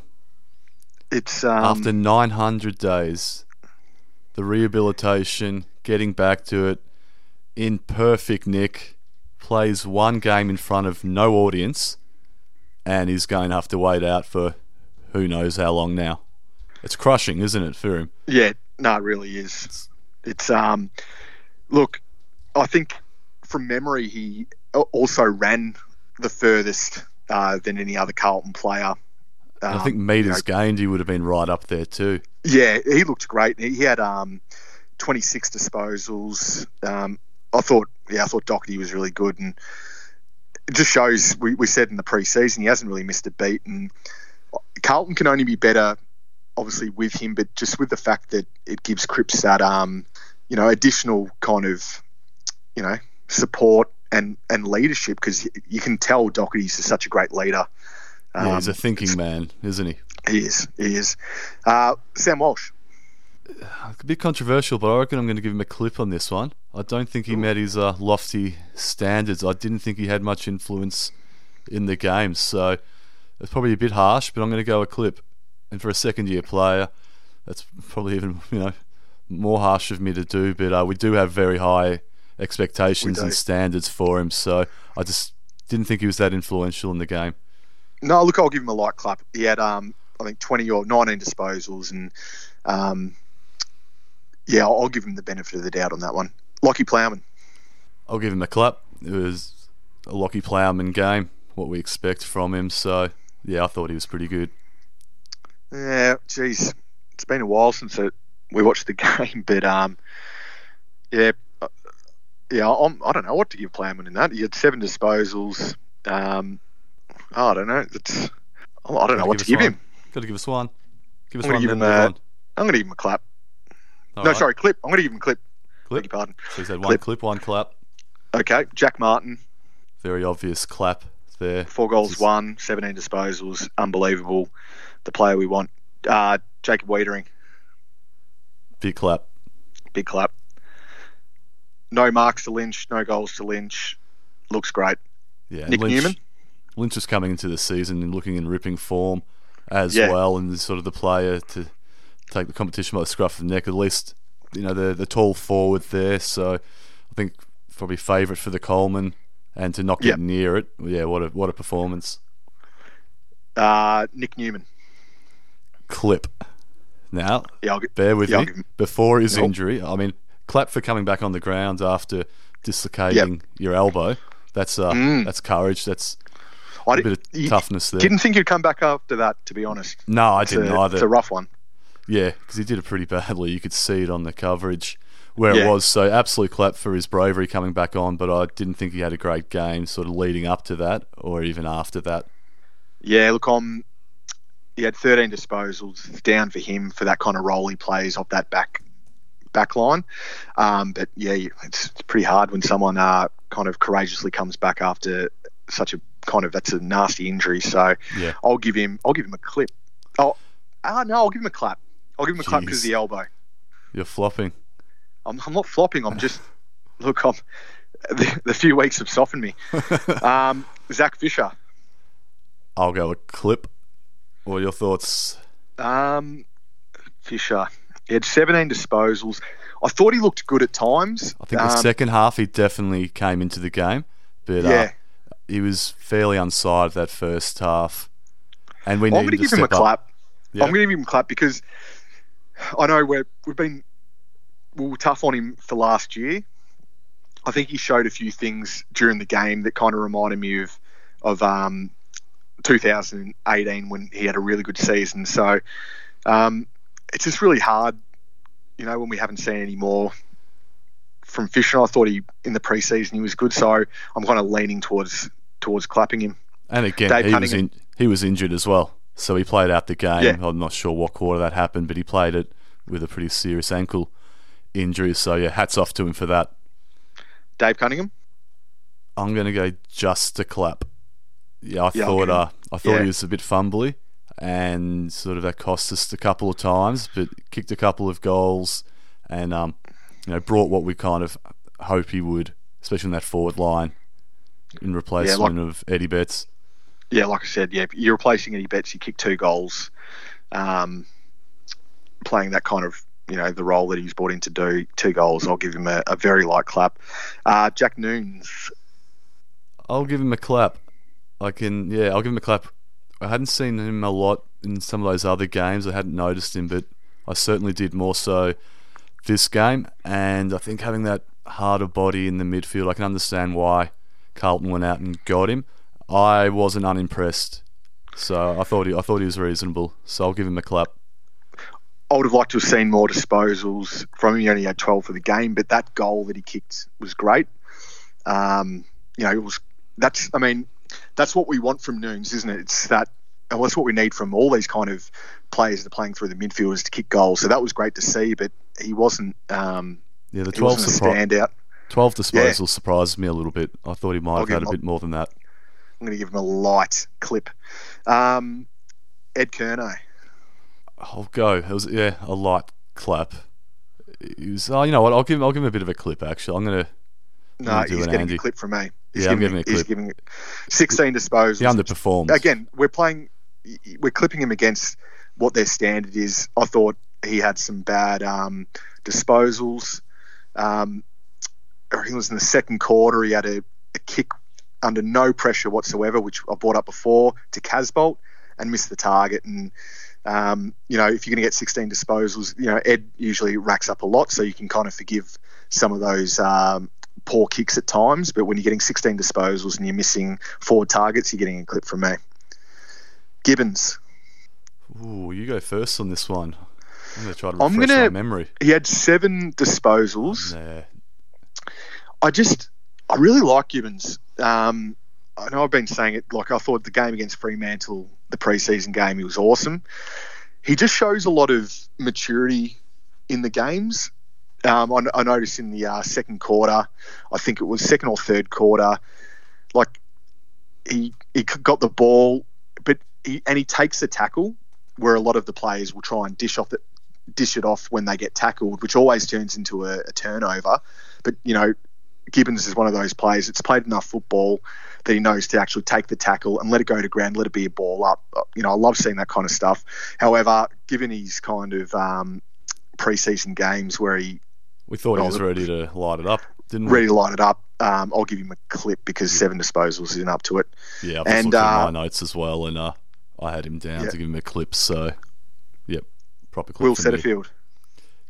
It's um, After 900 days, the rehabilitation, getting back to it, in perfect nick, plays one game in front of no audience, and he's going to have to wait out for who knows how long now. It's crushing, isn't it, for him? yeah, no, it really is. It's um, look, I think from memory he also ran the furthest uh, than any other Carlton player. And I Um, think meters gained, he would have been right up there too. Yeah, he looked great. He he had um, 26 disposals. Um, I thought, yeah, I thought Doherty was really good, and it just shows. We, we said in the preseason he hasn't really missed a beat, and Carlton can only be better, obviously with him, but just with the fact that it gives Cripps that um, you know, additional kind of, you know, support and and leadership because you can tell Doherty's is such a great leader. Yeah, he's Um, a thinking man, isn't he? he is. He is. Uh, Sam Walsh. A bit controversial, but I reckon I'm going to give him a clip on this one. I don't think he met his uh, lofty standards. I didn't think he had much influence in the game, so it's probably a bit harsh. But I'm going to go a clip. And for a second-year player, that's probably even [LAUGHS] you know more harsh of me to do. But uh, we do have very high expectations and standards for him, so I just didn't think he was that influential in the game. No, look, I'll give him a light clap. He had, um, I think, 20 or 19 disposals, and um, yeah, I'll, I'll give him the benefit of the doubt on that one. Lachie Plowman. I'll give him a clap. It was a Lachie Plowman game, what we expect from him. So, yeah, I thought he was pretty good. Yeah, geez, it's been a while since it, we watched the [LAUGHS] game, but um, yeah, uh, yeah, I'm, I don't know what to give Plowman in that. He had seven disposals. Um, I don't know. It's, I don't know what to give one. him. Got to give us one. Give us I'm one. give him a-. I'm going to give him a clap. All no, right. sorry, clip. I'm going to give him a clip. Clip. Beg your pardon. So he's had one Clip. clip, one clap. Okay, Jack Martin, Very obvious clap there. Four goals, Just- one, 17 disposals, unbelievable. The player we want. Uh, Jacob Weitering, Big clap. big clap. No marks to Lynch, no goals to Lynch. Looks great. Yeah. Nick Lynch, Newman? Lynch was coming into the season and looking in ripping form as Yeah. well, and sort of the player to take the competition by the scruff of the neck. At least, you know, the the tall forward there. So I think probably favourite for the Coleman, and to not get Yep. near it. Yeah, what a what a performance. Uh, Nick Newman. Clip. Now, Yeah, get, bear with Yeah, me. him- Before his Nope. injury, I mean, clap for coming back on the ground after dislocating your elbow. That's uh, Mm. that's courage. That's I a bit of you- toughness there. Didn't think he'd come back after that, to be honest. no, I It's didn't a, either. It's a rough one. Yeah, because he did it pretty badly. You could see it on the coverage where Yeah. it was. So absolute clap for his bravery coming back on. But I didn't think he had a great game, sort of leading up to that, or even after that. Yeah, look, um, he had 13 disposals down for him for that kind of role he plays off that back back line. Um, but yeah, it's, it's pretty hard when someone uh, kind of courageously comes back after such a kind of that's a nasty injury. So Yeah. I'll give him I'll give him a clip. Oh, ah, no, I'll give him a clap. I'll give him a clap because of the elbow. You're flopping. I'm, I'm not flopping. I'm just [LAUGHS] look. I'm, the, the few weeks have softened me. [LAUGHS] Um, Zach Fisher. I'll go a clip. What are your thoughts? Um, Fisher. He had 17 disposals. I thought he looked good at times. I think the Um, second half he definitely came into the game, but uh, Yeah. He was fairly unsighted that first half. And we I'm going to give him a clap. Yeah. I'm going to give him a clap because I know we're, we've been we were tough on him for last year, I think he showed a few things during the game that kind of reminded me of of um, 2018 when he had a really good season. So um, it's just really hard, you know, when we haven't seen any more from Fisher. I thought he in the preseason he was good, so I'm kind of leaning towards towards clapping him. And again, Dave he was in, he was injured as well, so he played out the game. Yeah. I'm not sure what quarter that happened, but he played it with a pretty serious ankle injury. So yeah, hats off to him for that. Dave Cuningham. I'm going to go just a clap. Yeah, I yeah, thought uh, I thought yeah. he was a bit fumbly, and sort of that cost us a couple of times, but kicked a couple of goals, and um, you know, brought what we kind of hope he would, especially in that forward line, in replacement yeah, like, of Eddie Betts. Yeah, like I said, yeah, you're replacing Eddie Betts. You kicked two goals, um, playing that kind of you know the role that he's brought in to do two goals. I'll give him a, a very light clap. Uh, Jack Newnes. I'll give him a clap. I can, yeah, I'll give him a clap. I hadn't seen him a lot in some of those other games. I hadn't noticed him, but I certainly did more so this game. And I think having that harder body in the midfield, I can understand why Carlton went out and got him. I wasn't unimpressed, so I thought he, I thought he was reasonable. So I'll give him a clap. I would have liked to have seen more disposals from him. He only had 12 for the game, but that goal that he kicked was great. Um, you know, it was that's. I mean, that's what we want from Newnes, isn't it? It's that, and that's what we need from all these kind of players that are playing through the midfield is to kick goals. So that was great to see, but he wasn't. Um, yeah, the twelve surpri- standout. Twelve disposals yeah. surprised me a little bit. I thought he might I'll have had a bit more than that. I'm going to give him a light clip. Um, Ed Curnow. I'll go. It was yeah, a light clap. He was. Oh, you know what? I'll give him. I'll give him a bit of a clip. Actually, I'm going to. No, he's getting Andy. a clip from me. He's yeah, giving, I'm giving a clip. He's giving 16 disposals. He underperformed. Again, we're playing. We're clipping him against what their standard is. I thought he had some bad um, disposals. Um, I think it was in the second quarter. He had a, a, kick under no pressure whatsoever, which I brought up before, to Casboult and missed the target. And um, you know, if you're going to get 16 disposals, you know Ed usually racks up a lot, so you can kind of forgive some of those um, poor kicks at times, but when you're getting 16 disposals and you're missing four targets, you're getting a clip from me. Gibbons. Ooh, you go first on this one. I'm going to try to refresh gonna, my memory. He had seven disposals. I just, I really like Gibbons. Um, I know I've been saying it. Like I thought the game against Fremantle, the preseason game, he was awesome. He just shows a lot of maturity in the games. Um, I, I, noticed in the uh, second quarter, I think it was second or third quarter, like he he got the ball, but he, and he takes the tackle where a lot of the players will try and dish off the, dish it off when they get tackled, which always turns into a, a turnover. But you know, Gibbons is one of those players that's played enough football that he knows to actually take the tackle and let it go to ground, let it be a ball up. You know, I love seeing that kind of stuff. However, given his kind of um, preseason games where he we thought he was ready to light it up, didn't we? Ready to light it up. Um, I'll give him a clip because seven disposals isn't up to it. Yeah, I've and uh, my notes as well, and uh, I had him down yeah. to give him a clip. So, yep, proper clip. Will Setterfield.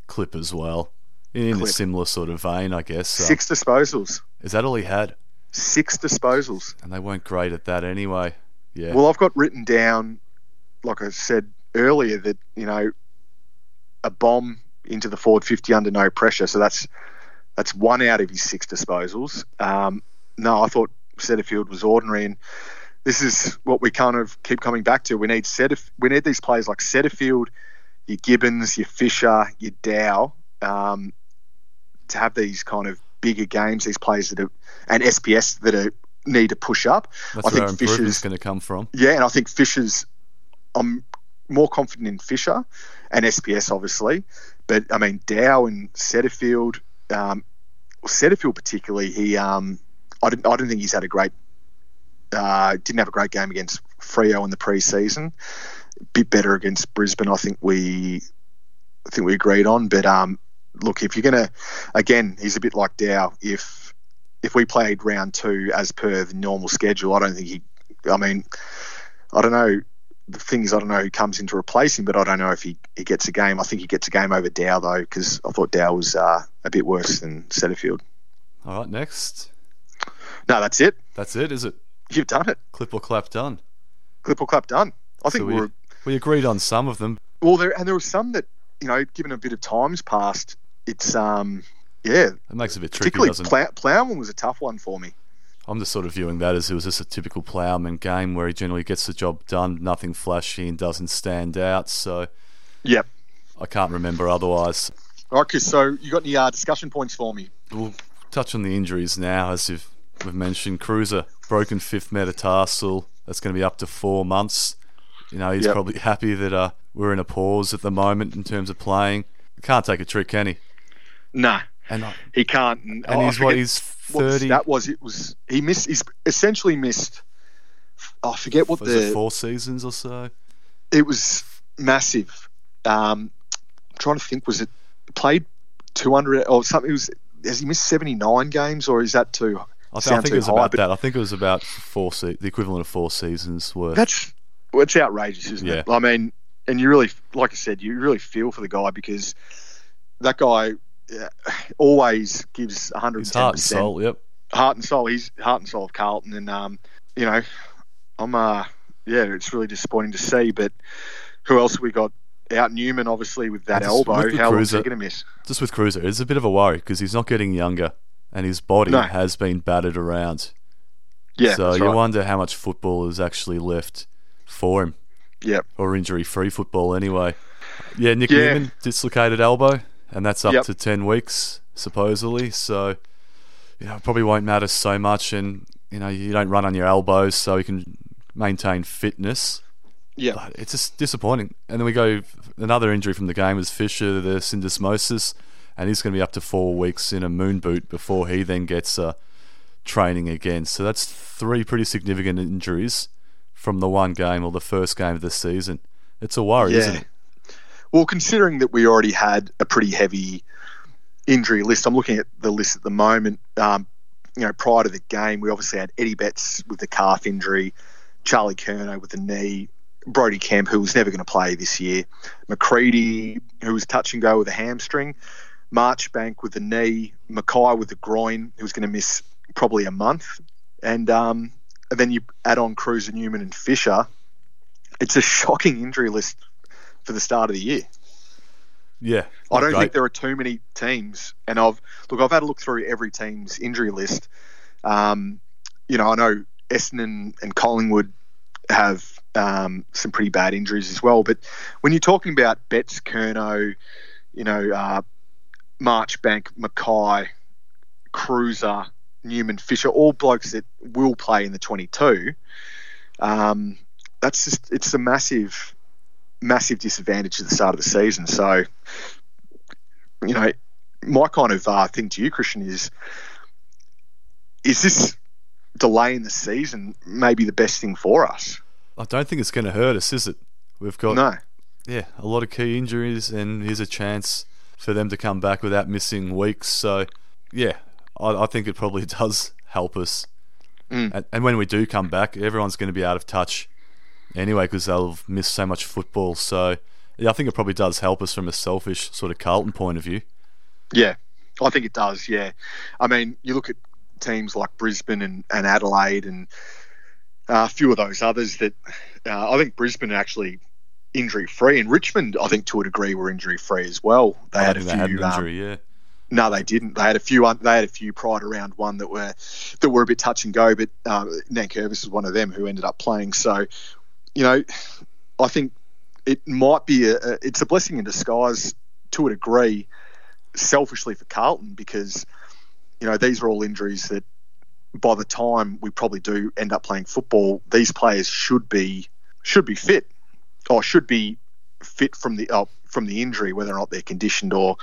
Clip as well, in clip. a similar sort of vein, I guess. Six uh, disposals. Is that all he had? Six disposals. And they weren't great at that anyway. Yeah. Well, I've got written down, like I said earlier, that you know, a bomb into the forward 50 under no pressure. So that's that's one out of his six disposals. Um, no, I thought Setterfield was ordinary, and this is what we kind of keep coming back to. We need Setterf- we need these players like Setterfield, your Gibbons, your Fisher, your Dow, um, to have these kind of bigger games. These players that are and SPS that are need to push up. That's I think Fisher's going to come from. Yeah, and I think Fisher's. I'm more confident in Fisher and SPS, obviously. But I mean, Dow and Setterfield, um, Setterfield particularly, he um, I didn't I don't think he's had a great uh, didn't have a great game against Freo in the preseason. Bit better against Brisbane, I think we I think we agreed on. But um, look, if you're gonna again, he's a bit like Dow. If if we played round two as per the normal schedule, I don't think he. I mean, I don't know the thing is, I don't know who comes in to replace him, but I don't know if he, he gets a game. I think he gets a game over Dow though, because I thought Dow was uh, a bit worse than Setterfield. All right, next. No, that's it. That's it, is it? You've done it. Clip or clap done. Clip or clap done. I think So we, we're we agreed on some of them. well there, and there were some that you know, given a bit of time's passed, it's um, yeah. It makes it a bit tricky, Particularly, plow, plowman was a tough one for me. I'm just sort of viewing that as it was just a typical Plowman game where he generally gets the job done, nothing flashy and doesn't stand out. So Yep. I can't remember otherwise. All right, Kris. So you got any uh, discussion points for me? We'll touch on the injuries now, as you've, we've mentioned. Kreuzer, broken fifth metatarsal. That's going to be up to four months. You know, he's Yep. probably happy that uh, we're in a pause at the moment in terms of playing. Can't take a trick, can he? Nah, And, I- he can't. And, oh, he's what he's thirty. stat was. It was he missed. He's essentially missed. I forget what was the it four seasons or so? it was massive. Um, I'm trying to think, was it played 200 or something? It was has he missed 79 games or is that too? I, th- I think it was high, about that. I think it was about four se- the equivalent of four seasons worth. That's well, it's outrageous, isn't it? I mean, and you really, like I said, you really feel for the guy because that guy uh, always gives 110 His heart and soul. Yep. heart and soul. He's heart and soul of Carlton, and um, you know, I'm uh, yeah, it's really disappointing to see. But who else have we got? Out Newman, obviously, with that Just elbow. with How long is he going to miss? Just with Kreuzer, it's a bit of a worry because he's not getting younger, and his body No. has been battered around. Yeah, so you right. wonder how much football is actually left for him, Yep. or injury-free football anyway. Yeah, Nick Yeah. Newman dislocated elbow, and that's up Yep. to ten weeks supposedly. So you know, it probably won't matter so much, and you know you don't run on your elbows, so you can maintain fitness. Yeah. But it's just disappointing. And then we go another injury from the game is Fisher, the syndesmosis, and he's going to be up to four weeks in a moon boot before he then gets uh, training again. So that's three pretty significant injuries from the one game or the first game of the season. It's a worry, isn't it? Well, considering that we already had a pretty heavy injury list, I'm looking at the list at the moment. Um, you know, prior to the game, we obviously had Eddie Betts with the calf injury, Charlie Curnow with the knee, Brody Kemp, who was never going to play this year, Macreadie, who was touch and go with a hamstring, Marchbank with the knee, McKay with the groin, who was going to miss probably a month, and um, and then you add on Cruz and Newman, and Fisher. It's a shocking injury list for the start of the year. Yeah. I don't great. think there are too many teams, and I've look. I've had a look through every team's injury list. Um, you know, I know Essendon and Collingwood have um, some pretty bad injuries as well. But when you're talking about Betts, Curnow, you know, uh, Marchbank, McKay, Kreuzer, Newman, Fisher, all blokes that will play in the 22. Um, that's just it's a massive, massive disadvantage at the start of the season. So, you know, my kind of uh, thing to you, Christian, is is this delay in the season maybe the best thing for us? I don't think it's going to hurt us, is it? We've got No. yeah, a lot of key injuries, and here's a chance for them to come back without missing weeks. So, yeah, I, I think it probably [LAUGHS] does help us. Mm. And, and when we do come back, everyone's going to be out of touch anyway because they'll have missed so much football. So, yeah, I think it probably does help us from a selfish sort of Carlton point of view. Yeah, I think it does. Yeah, I mean, you look at teams like Brisbane and, and Adelaide and uh, a few of those others that uh, I think Brisbane actually injury free, and Richmond, I think to a degree, were injury free as well. They I had a they had few. um, yeah. No, they didn't. They had a few. They had a few prior to round one that were that were a bit touch and go. But uh, Nankervis was one of them who ended up playing. So, you know, I think it might be a, a it's a blessing in disguise to a degree, selfishly for Carlton because you know these are all injuries that by the time we probably do end up playing football, these players should be should be fit or should be fit from the uh, from the injury, whether or not they're conditioned or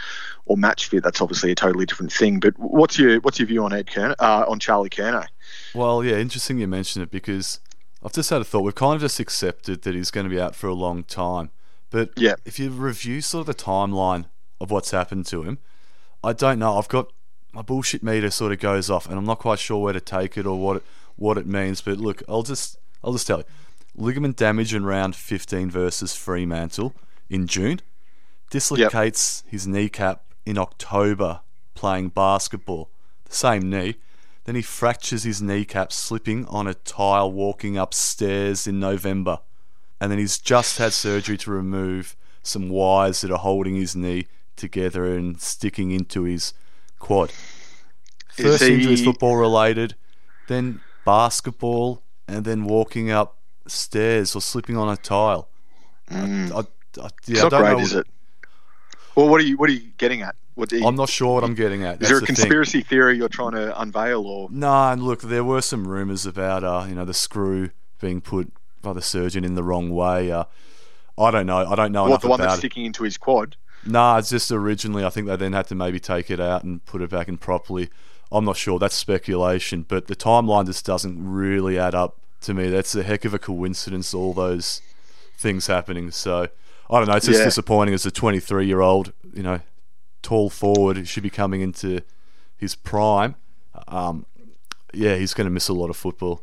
or match fit. That's obviously a totally different thing. But what's your what's your view on Ed Curnow, uh, on Charlie Curnow? Well, yeah, interesting you mention it because I've just had a thought. We've kind of just accepted that he's going to be out for a long time. But Yeah. if you review sort of the timeline of what's happened to him, I don't know. I've got my bullshit meter sort of goes off, and I'm not quite sure where to take it or what it, what it means. But look, I'll just I'll just tell you, ligament damage in round 15 versus Fremantle in June, dislocates his kneecap in October playing basketball. The same knee. Then he fractures his kneecap slipping on a tile walking upstairs in November. And then he's just had surgery to remove some wires that are holding his knee together and sticking into his quad. First he- injury is football related, then basketball, and then walking upstairs or slipping on a tile. Mm. I, I, I, yeah, it's don't great, know. is it? Well, what are you what are you getting at? What you, I'm not sure what I'm getting at. is there a That's the thing. conspiracy theory you're trying to unveil, or No, and look, there were some rumours about uh, you know the screw being put by the surgeon in the wrong way. Uh, I don't know. I don't know what the one that's it. sticking into his quad? Nah, it's just originally. I think they then had to maybe take it out and put it back in properly. I'm not sure. That's speculation, but the timeline just doesn't really add up to me. That's a heck of a coincidence. All those things happening. So I don't know. It's just Yeah. disappointing as a 23 year old. You know, tall forward who should be coming into his prime. Um, yeah, he's going to miss a lot of football.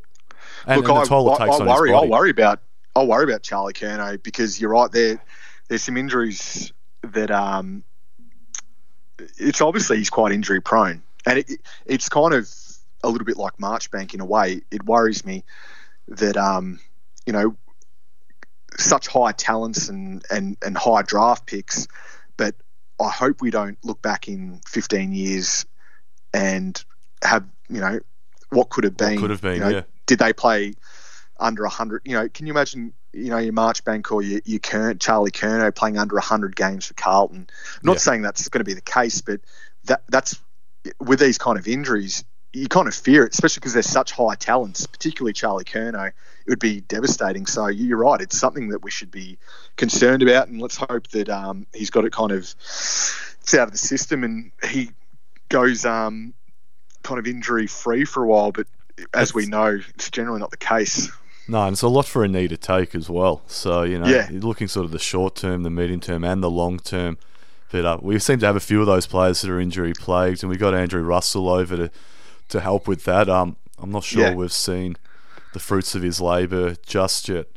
And, Look, and I, the toll it I, I worry. I worry about. I worry about Charlie Curnow because you're right. There, there's some injuries that um, it's obviously he's quite injury prone, and it, it's kind of a little bit like Marchbank in a way. It worries me that um, you know such high talents and, and, and high draft picks, but I hope we don't look back in 15 years and have you know what could have What been. could have been, you know, yeah. Did they play under 100? You know, can you imagine? You know, your Marchbank or your, your Kern, Charlie Curnow playing under 100 games for Carlton. I'm not Yeah. saying that's going to be the case, but that that's with these kind of injuries, you kind of fear it, especially because they're such high talents, particularly Charlie Curnow. It would be devastating. So you're right; it's something that we should be concerned about, and let's hope that um, he's got it kind of it's out of the system and he goes um, kind of injury free for a while. But as we know, it's generally not the case. No, and it's a lot for a knee to take as well. So, you know, Yeah. you're looking sort of the short term, the medium term, and the long term. But uh, we seem to have a few of those players that are injury plagued, and we got Andrew Russell over to, to help with that. Um, I'm not sure Yeah. we've seen the fruits of his labour just yet.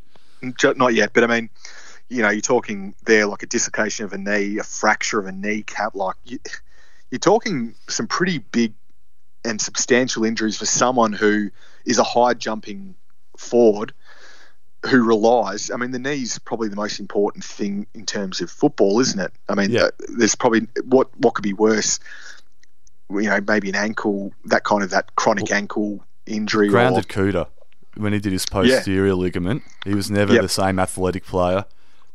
Not yet, but I mean, you know, you're talking there like a dislocation of a knee, a fracture of a kneecap. Like you, you're talking some pretty big and substantial injuries for someone who is a high jumping forward who relies. I mean, the knee's probably the most important thing in terms of football, isn't it? I mean, Yeah. uh, there's probably what what could be worse. You know, maybe an ankle, that kind of that chronic ankle injury, or Grounded Cooter, when he did his posterior ligament, he was never Yep. the same athletic player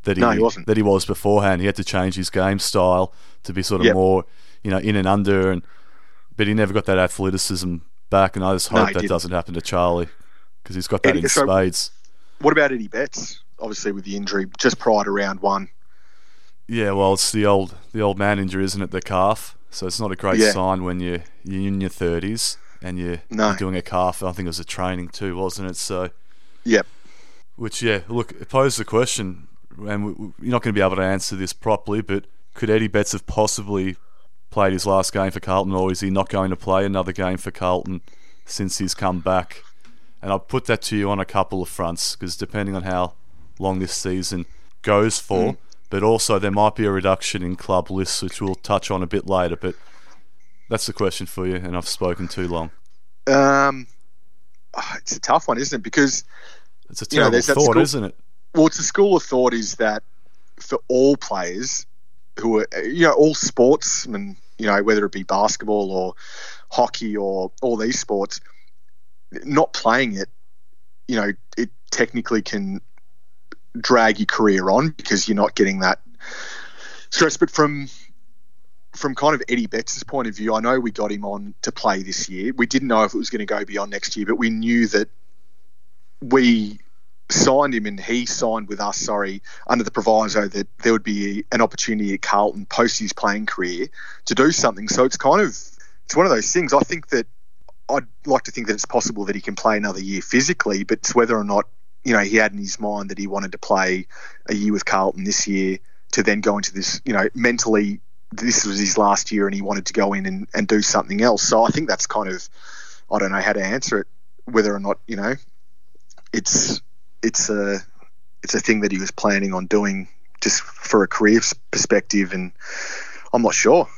that he, No, he wasn't. that he was beforehand. He had to change his game style to be sort of Yep. more, you know, in and under, and but he never got that athleticism back. And I just hope he that didn't. doesn't happen to Charlie because he's got that Eddie- in so- spades. What about Eddie Betts? Obviously, with the injury just prior to round one. Yeah, well, it's the old the old man injury, isn't it? The calf. So it's not a great Yeah. sign when you're you're in your thirties and you're, No. you're doing a calf. I think it was a training too, wasn't it? So. Yep. Which, yeah, look, it poses the question, and we, we- you're not going to be able to answer this properly, but could Eddie Betts have possibly played his last game for Carlton, or is he not going to play another game for Carlton since he's come back? And I'll put that to you on a couple of fronts, because depending on how long this season goes for, hmm. but also there might be a reduction in club lists, which we'll touch on a bit later, but that's the question for you, and I've spoken too long. Um, ah, it's a tough one, isn't it? Because It's a You know, terrible thought, school- isn't it? well, it's a school of thought is that for all players who are, you know, all sportsmen, you know, whether it be basketball or hockey or all these sports, not playing it, you know, it technically can drag your career on because you're not getting that stress. But from from kind of Eddie Betts' point of view, I know we got him on to play this year. We didn't know if it was going to go beyond next year, but we knew that we signed him and he signed with us, sorry, under the proviso that there would be an opportunity at Carlton post his playing career to do something. So it's kind of it's one of those things. I think that I'd like to think that it's possible that he can play another year physically, but it's whether or not you know he had in his mind that he wanted to play a year with Carlton this year to then go into this, you know, mentally this was his last year and he wanted to go in and, and do something else. So I think that's kind of I don't know how to answer it, whether or not, you know, it's it's a it's a thing that he was planning on doing just for a career perspective and I'm not sure.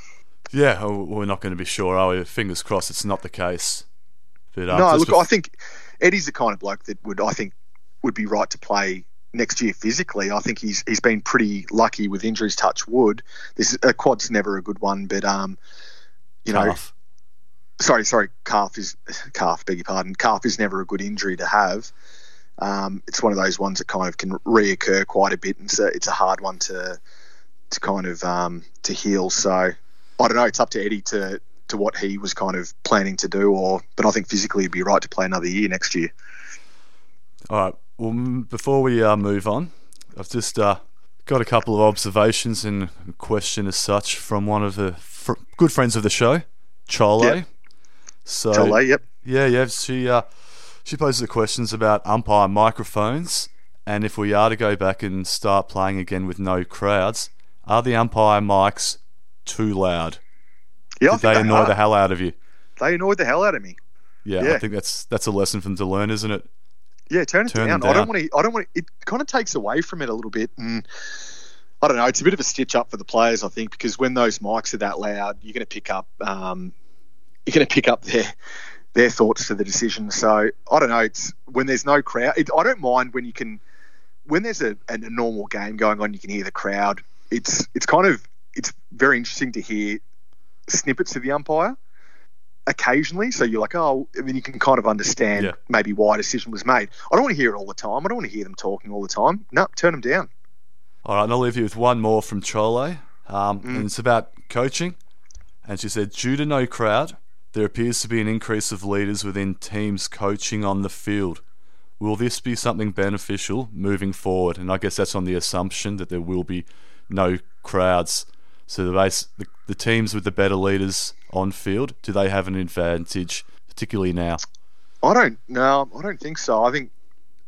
Yeah, oh, we're not going to be sure, are we? Fingers crossed it's not the case. But, um, no, look, bef- I think Eddie's the kind of bloke that would, I think, would be right to play next year physically. I think he's he's been pretty lucky with injuries. Touch wood. This a quad's never a good one, but um, you calf. know, sorry, sorry, calf is calf. Beg your pardon. Calf is never a good injury to have. Um, it's one of those ones that kind of can reoccur quite a bit, and so it's a hard one to to kind of um, to heal. So I don't know. It's up to Eddie to to what he was kind of planning to do, or but I think physically he'd be right to play another year next year. All right. Well, before we uh, move on, I've just uh, got a couple of observations and a question as such from one of the fr- good friends of the show, Chloe. Yep. So, Chloe, yep. Yeah, yeah. She uh, she poses the questions about umpire microphones, and if we are to go back and start playing again with no crowds, are the umpire mics too loud? Yeah, Did they, they annoy are. the hell out of you? They annoyed the hell out of me. Yeah, yeah, I think that's that's a lesson for them to learn, isn't it? Yeah, turn it turn down. down. I don't want to. I don't want to. It kind of takes away from it a little bit, and I don't know. It's a bit of a stitch up for the players, I think, because when those mics are that loud, you're going to pick up. Um, you're going to pick up their their thoughts to the decision. So I don't know. It's when there's no crowd. It, I don't mind when you can. When there's a, a normal game going on, you can hear the crowd. It's it's kind of it's very interesting to hear snippets of the umpire occasionally. So you're like, oh, I mean, you can kind of understand yeah. maybe why a decision was made. I don't want to hear it all the time. I don't want to hear them talking all the time. No, turn them down. All right, and I'll leave you with one more from Chloe, um, mm. and it's about coaching. And she said, due to no crowd, there appears to be an increase of leaders within teams coaching on the field. Will this be something beneficial moving forward? And I guess that's on the assumption that there will be no crowds. So the base, the, the teams with the better leaders on field, do they have an advantage, particularly now? I don't. No, I don't think so. I think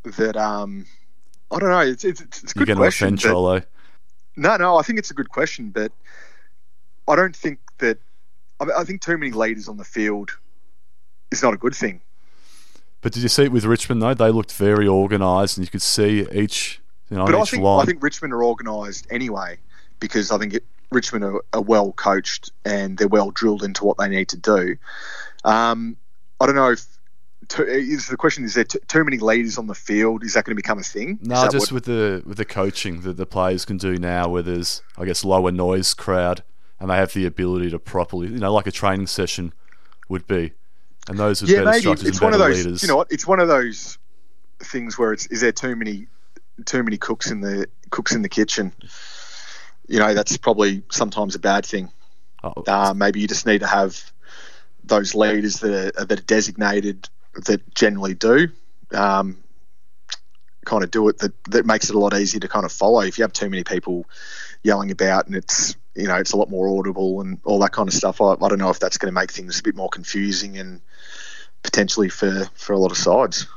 that um, I don't know. It's it's, it's a good You're question. Offend Cholo. No, no. I think it's a good question, but I don't think that I, think too many leaders on the field is not a good thing. But did you see it with Richmond though? They looked very organised, and you could see each. You know, but I think line. I think Richmond are organised anyway because I think it, Richmond are, are, well coached and they're well drilled into what they need to do. Um, I don't know if to, is the question is there t- too many leaders on the field? Is that going to become a thing? No, just what... with the with the coaching that the players can do now, where there's I guess lower noise crowd and they have the ability to properly, you know, like a training session would be. And those yeah, better maybe. it's and one better of those, leaders. You know what? It's one of those things where it's is there too many too many cooks in the cooks in the kitchen? You know, that's probably sometimes a bad thing. Oh. Uh, maybe you just need to have those leaders that are, that are designated that generally do. Um, kind of do it that, that makes it a lot easier to kind of follow. If you have too many people yelling about and it's you know it's a lot more audible and all that kind of stuff, I, I don't know if that's going to make things a bit more confusing and potentially for for a lot of sides.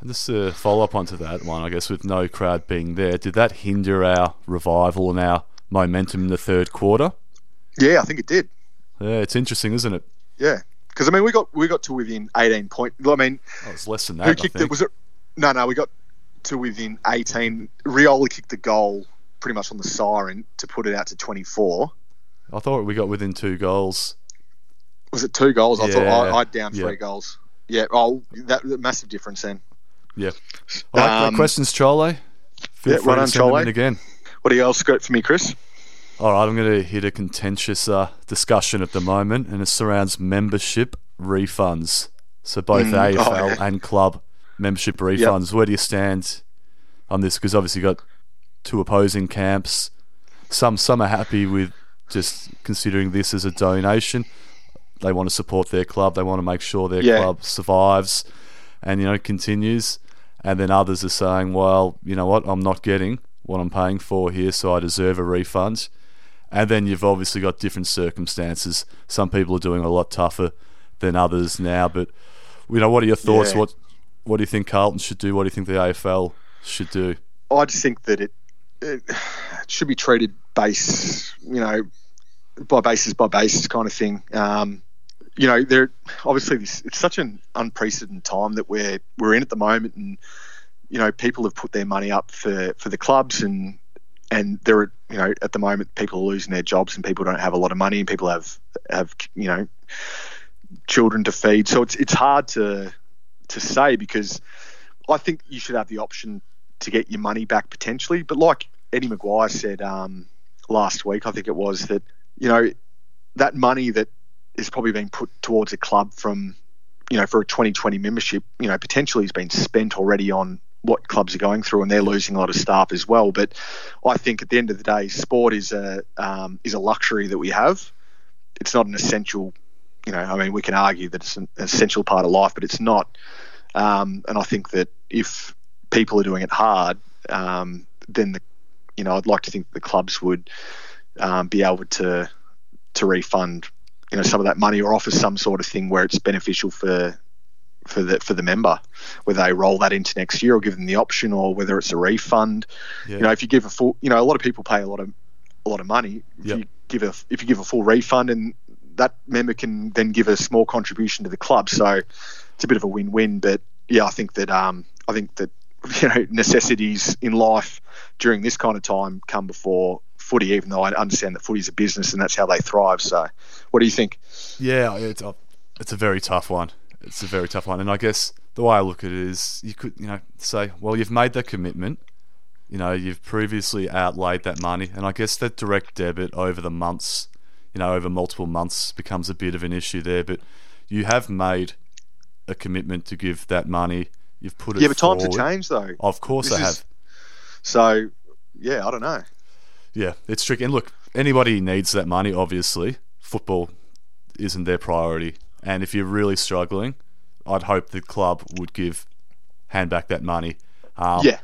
And just to follow up onto that one, I guess with no crowd being there, did that hinder our revival and our momentum in the third quarter? Yeah, I think it did. Yeah, it's interesting, isn't it? Yeah, because I mean, we got we got to within eighteen point. I mean, oh, it's less than that. Who kicked it? Was it? No, no, we got to within 18. Rioli kicked the goal pretty much on the siren to put it out to 24. I thought we got within two goals. Was it two goals? I thought I, I'd down three yeah. goals. Yeah, oh, that, that, massive difference then. Yeah. All right, um, questions, Chloe? Feel yeah, free right them in again. What do you else got for me, Kris? All right, I'm going to hit a contentious uh, discussion at the moment, and it surrounds membership refunds. So both mm, AFL oh, yeah. and club membership refunds. Yep. Where do you stand on this? Because obviously you've got two opposing camps. Some some are happy with just considering this as a donation. They want to support their club. They want to make sure their yeah. club survives and you know continues. And then others are saying, well, you know what, I'm not getting what I'm paying for here, so I deserve a refund. And then you've obviously got different circumstances. Some people are doing a lot tougher than others now. But you know, what are your thoughts? Yeah. What what do you think Carlton should do? What do you think the AFL should do? I just think that it, it should be treated base, you know, by basis by basis kind of thing. Um, you know, there obviously this, it's such an unprecedented time that we're we're in at the moment, and you know, people have put their money up for for the clubs, and and there are you know at the moment people are losing their jobs and people don't have a lot of money and people have have you know children to feed. So it's it's hard to to say because I think you should have the option to get your money back potentially. But like Eddie McGuire said um, last week, I think it was that you know that money that is probably being put towards a club from you know for a 2020 membership, you know potentially has been spent already on what clubs are going through, and they're losing a lot of staff as well. But I think at the end of the day, sport is a um, is a luxury that we have. It's not an essential. You know, I mean, we can argue that it's an essential part of life, but it's not. Um, and I think that if people are doing it hard, um, then the, you know, I'd like to think the clubs would um, be able to to refund, you know, some of that money or offer some sort of thing where it's beneficial for for the for the member, whether they roll that into next year or give them the option, or whether it's a refund. Yeah. You know, if you give a full, you know, a lot of people pay a lot of a lot of money. If yep. you give a if you give a full refund, and that member can then give a small contribution to the club, so it's a bit of a win-win. But yeah, I think that um, I think that [LAUGHS] you know necessities in life during this kind of time come before footy, even though I understand that footy is a business and that's how they thrive. So, what do you think? Yeah, it's a, it's a very tough one it's a very tough one. And I guess the way I look at it is, you could, you know, say, well, you've made the commitment. You know, you've previously outlaid that money, and I guess that direct debit over the months, you know, over multiple months becomes a bit of an issue there. But you have made a commitment to give that money. You've put it. Yeah, but forward. times have changed, though. Of course, this I have. so, yeah, I don't know. Yeah, it's tricky. And look, anybody needs that money. Obviously, football isn't their priority and if you're really struggling, I'd hope the club would give hand back that money. Um, yeah,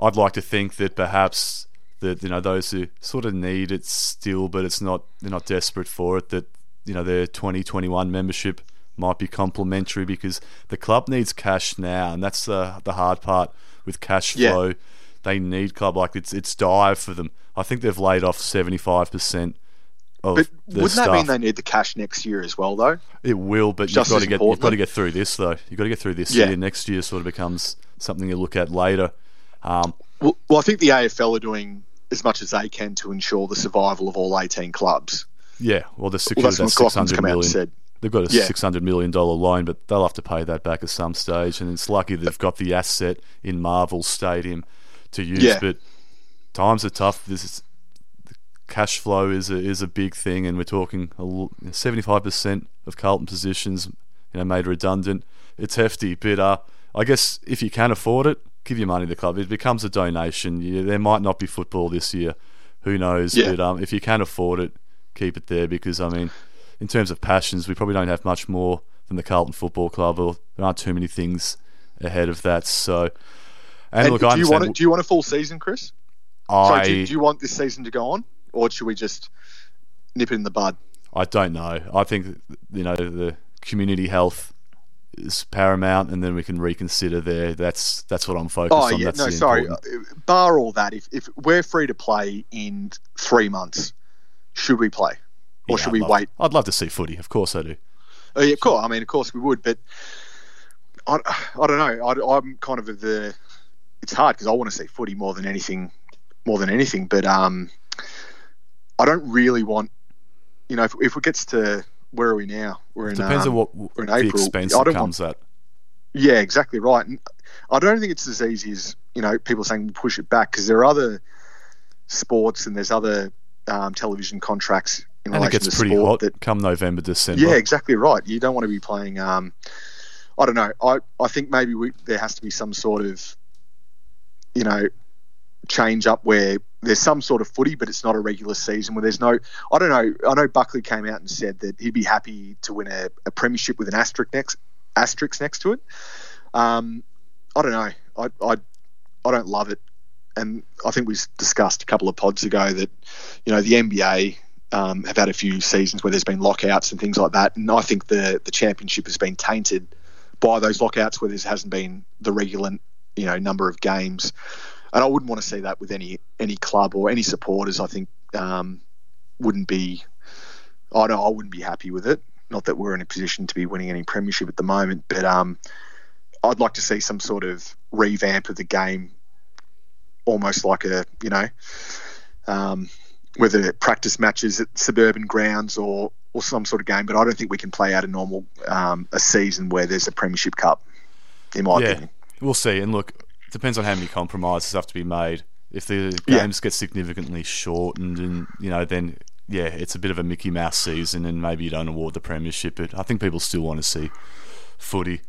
I'd like to think that perhaps that you know those who sort of need it still, but it's not they're not desperate for it. That you know their 2021 membership might be complimentary because the club needs cash now, and that's the the hard part with cash flow. Yeah. They need club like it's it's dire for them. I think they've laid off 75 percent of. The. But wouldn't that mean they need the cash next year as well, though? It will, but Just you've got to get you've got to get through this though. You've got to get through this yeah. year. Next year sort of becomes something you look at later. Um, well, well, I think the AFL are doing as much as they can to ensure the survival of all 18 clubs. Yeah, well, the well, that 600 million. They've got a yeah. six hundred million dollar loan, but they'll have to pay that back at some stage. And it's lucky they've got the asset in Marvel Stadium to use. Yeah. But times are tough. This is cash flow is a, is a big thing, and we're talking seventy five percent of Carlton positions, you know, made redundant. It's hefty, but uh, I guess if you can afford it, give your money to the club. It becomes a donation. Yeah, there might not be football this year, who knows? Yeah. But um, if you can afford it, keep it there because I mean, in terms of passions, we probably don't have much more than the Carlton Football Club, or there aren't too many things ahead of that. So, and, and look, do you want do you want a full season, Kris? I Sorry, do, do you want this season to go on? or should we just nip it in the bud? I don't know. I think you know the community health is paramount, and then we can reconsider there. That's that's what I'm focused oh, on. yeah, that's no, sorry. Uh, bar all that, if if we're free to play in three months, should we play, or yeah, should I'd we love, wait? I'd love to see footy. Of course, I do. Oh yeah, cool. I mean, of course we would, but I, I don't know. I, I'm kind of the. It's hard because I want to see footy more than anything, more than anything. But um, I don't really want, you know, if, if it gets to where are we now? We're in depends um, on what we're in April. expense I don't comes want, at. Yeah, exactly right. And I don't think it's as easy as you know people saying push it back because there are other sports and there's other um, television contracts in and relation it gets to pretty sport hot that come November, December. Yeah, exactly right. You don't want to be playing. Um, I don't know. I I think maybe we, there has to be some sort of you know change up where there's some sort of footy, but it's not a regular season where there's no. I don't know. I know Buckley came out and said that he'd be happy to win a, a premiership with an asterisk next asterisk next to it. Um, I don't know. I, I I don't love it, and I think we discussed a couple of pods ago that you know the NBA um, have had a few seasons where there's been lockouts and things like that, and I think the the championship has been tainted by those lockouts where there hasn't been the regular you know number of games and I wouldn't want to see that with any any club or any supporters. I think um, wouldn't be. I know I wouldn't be happy with it. Not that we're in a position to be winning any premiership at the moment, but um, I'd like to see some sort of revamp of the game, almost like a you know um, whether practice matches at suburban grounds or or some sort of game. But I don't think we can play out a normal um, a season where there's a premiership cup. In my yeah, opinion, we'll see. And look, it depends on how many compromises have to be made. If the games Yeah. get significantly shortened, and you know, then yeah, it's a bit of a Mickey Mouse season, and maybe you don't award the premiership. But I think people still want to see footy.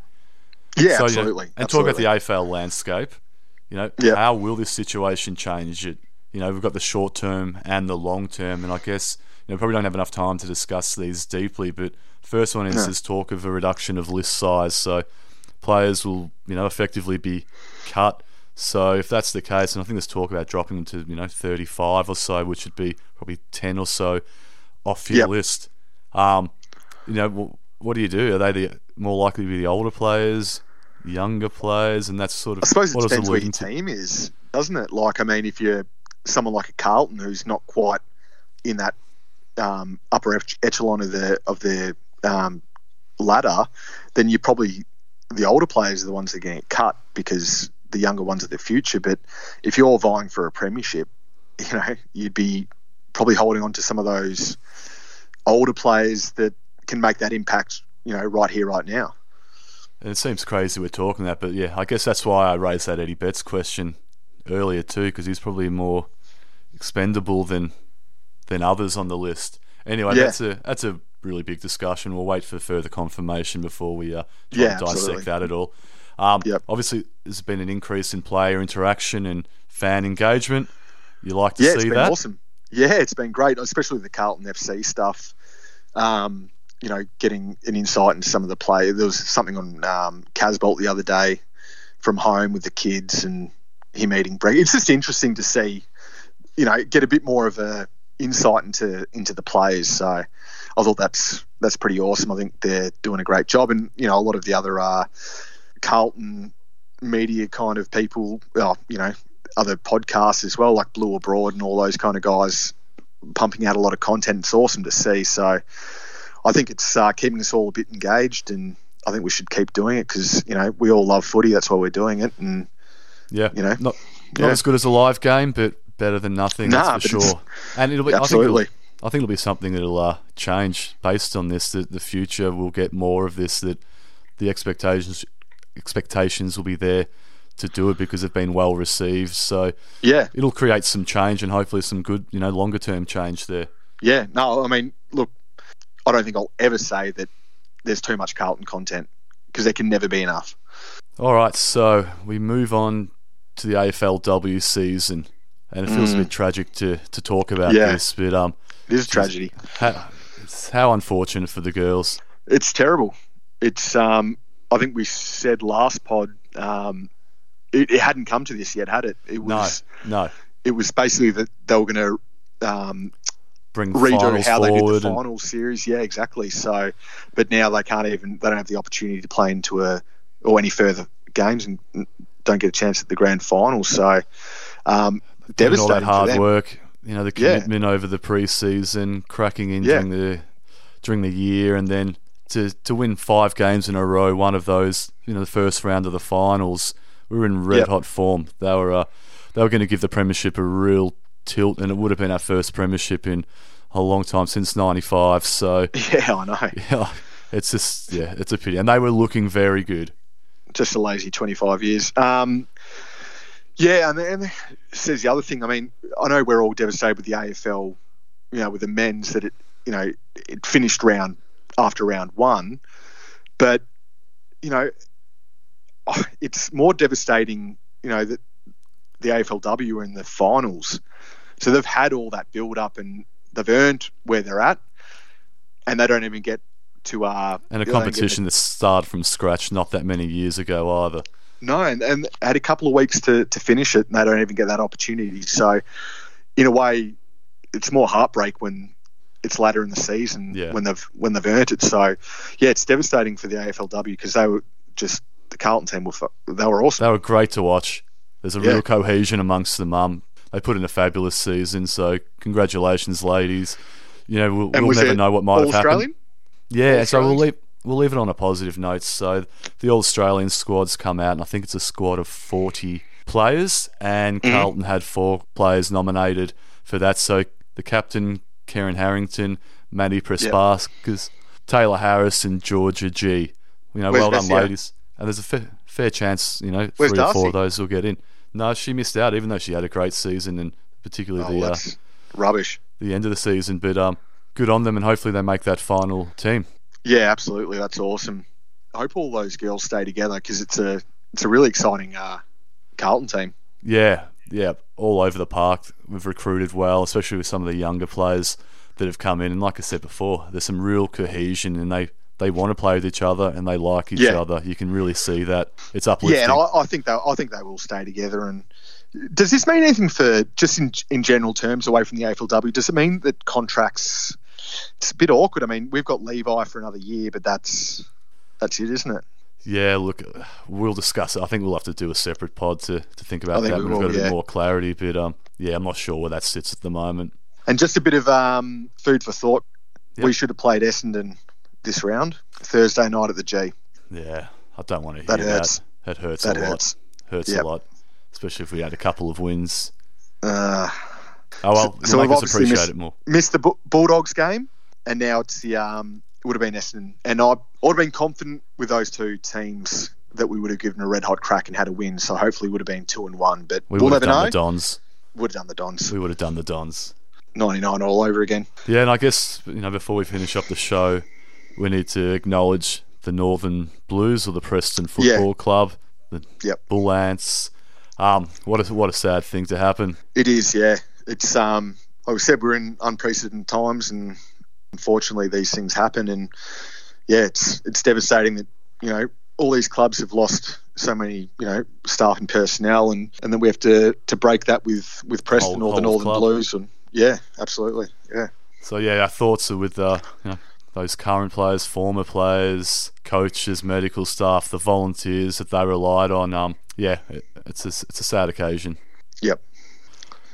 yeah, So, you know, absolutely. and absolutely. talk about the AFL landscape. You know, how will this situation change it? You know, we've got the short term and the long term, and I guess you know probably don't have enough time to discuss these deeply. But first one is No. this talk of a reduction of list size, so players will you know effectively be cut. So if that's the case, and I think there's talk about dropping them to you know 35 or so, which would be probably 10 or so off your Yep. list. Um, you know, what do you do? Are they the more likely to be the older players, younger players, and that's sort of I suppose it depends where your to. team is, doesn't it? Like, I mean, if you're someone like a Carlton who's not quite in that um, upper echelon of the of the um, ladder, then you're probably the older players are the ones that are getting cut because the younger ones are the future. But if you're vying for a premiership, [LAUGHS] you know, you'd be probably holding on to some of those older players that can make that impact, you know, right here, right now. And it seems crazy we're talking that, but yeah, I guess that's why I raised that Eddie Betts question earlier too, because he's probably more expendable than than others on the list. Anyway, Yeah. that's a that's a really big discussion. We'll wait for further confirmation before we uh, try Yeah, to dissect absolutely. that at all. Um, Yep. Obviously, there's been an increase in player interaction and fan engagement. You like to yeah, it's see been that? awesome. Yeah, it's been great, especially the Carlton FC stuff. Um, you know, getting an insight into some of the play. There was something on um, Casboult the other day from home with the kids and him eating bread. It's just interesting to see, you know, get a bit more of a insight into into the players. So I thought that's that's pretty awesome. I think they're doing a great job, and you know, a lot of the other uh, Carlton media kind of people, well, you know, other podcasts as well, like Blue Abroad and all those kind of guys pumping out a lot of content. It's awesome to see. So I think it's uh, keeping us all a bit engaged, and I think we should keep doing it because you know we all love footy. That's why we're doing it, and Yeah, you know, not not yeah. as good as a live game, but better than nothing. Nah, that's for sure. And it'll be absolutely. I think I think it'll be something that'll uh, change based on this. That the future will get more of this. That the expectations expectations will be there to do it because they've been well received. So Yeah, it'll create some change and hopefully some good, you know, longer term change there. yeah. No, I mean, look, I don't think I'll ever say that there's too much Carlton content because there can never be enough. All right, so we move on to the AFLW season, and it feels a bit tragic to, to talk about Mm. Yeah. this, but um, It is a tragedy. how, how unfortunate for the girls. It's terrible. It's um, I think we said last pod, um, it, it hadn't come to this yet, had it? It No, was no, it was basically that they were going to um, bring redo how they did the forward. and- final series. Yeah, exactly. So, but now they can't even they don't have the opportunity to play into a or any further games and don't get a chance at the grand final. So, um, doing all that hard work, you know, the Yeah. commitment over the preseason, cracking in Yeah. during the during the year, and then to to win five games in a row, one of those, you know, the first round of the finals, we were in red Yep. hot form. They were uh, they were going to give the premiership a real tilt, and it would have been our first premiership in a long time since '95. So [LAUGHS] Yeah, I know. [LAUGHS] yeah, it's just yeah, it's a pity, and they were looking very good. just a lazy 25 years. Um, yeah, and then says the other thing. I mean, I know we're all devastated with the AFL, you know, with the men's that it, you know, it finished round after round one, but you know, oh, it's more devastating. You know that the AFLW are in the finals, so they've had all that build up and they've earned where they're at, and they don't even get to uh And a competition that started from scratch not that many years ago either. No, and, and had a couple of weeks to, to finish it, and they don't even get that opportunity. So, in a way, it's more heartbreak when it's later in the season Yeah. when they've when they've earned it. So, yeah, it's devastating for the AFLW because they were just the Carlton team were they were awesome. They were great to watch. There's a Yeah. real cohesion amongst them. Um, they put in a fabulous season, so congratulations, ladies. You know, we'll, we'll never know what might have happened. Australian? Yeah, so we'll leave we'll leave it on a positive note. So the All Australian squads come out, and I think it's a squad of forty players, and Mm-hmm. Carlton had four players nominated for that. So the captain, Kerryn Harrington, Maddie Prespakis, Taylor Harris, and Georgia Gee. You know, Where's well done, ladies. And there's a fair, fair chance, you know, Where's three or four of those will get in. No, she missed out, even though she had a great season and particularly Oh, the uh, rubbish. the end of the season. But um, good on them, and hopefully they make that final team. Yeah, absolutely. That's awesome. I hope all those girls stay together because it's a it's a really exciting uh, Carlton team. Yeah, yeah, all over the park. We've recruited well, especially with some of the younger players that have come in. And like I said before, there's some real cohesion, and they they want to play with each other and they like each Yeah. other. You can really see that. It's uplifting. Yeah, and I, I think they I think they will stay together. And does this mean anything for just in in general terms away from the AFLW? Does it mean that contracts? It's a bit awkward. I mean, we've got Levi for another year, but that's that's it, isn't it? Yeah, look, we'll discuss it. I think we'll have to do a separate pod to, to think about think that. we We've got a yeah. bit more clarity, but um, yeah, I'm not sure where that sits at the moment. And just a bit of um, food for thought. Yep. We should have played Essendon this round Thursday night at the G. Yeah, I don't want to hear That that. hurts. That hurts That a lot. hurts. Hurts Yep. a lot, especially if we had a couple of wins. Uh, Oh well, So- so make us obviously appreciate missed- it more. missed the Bulldogs game, and now it's the um, it would have been Essendon, and I, would have been confident with those two teams that we would have given a red hot crack and had a win. So hopefully, would have been two and one. But We would have done know. the Dons. would have done the Dons, We would have done the Dons. ninety nine all over again. Yeah, and I guess you know before we finish up the show, we need to acknowledge the Northern Blues or the Preston Football Club, the Yep. Bull Ants. Um, what a what a sad thing to happen. It is, yeah. It's um, like we said, we're in unprecedented times, and unfortunately, these things happen. And yeah, it's it's devastating that you know all these clubs have lost so many you know staff and personnel, and and then we have to to break that with with Preston Whole- or the Northern club. Blues, and yeah, absolutely, yeah. So yeah, our thoughts are with uh, you know those current players, former players, coaches, medical staff, the volunteers that they relied on. Um, yeah, it, it's a, it's a sad occasion. Yep.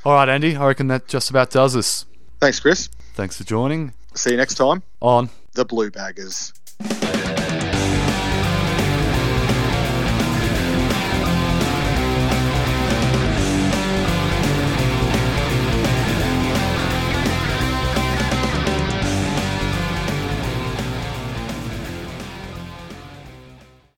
All right, Andy, I reckon that just about does us. Thanks, Kris. Thanks for joining. See you next time. On. The Blue Baggers.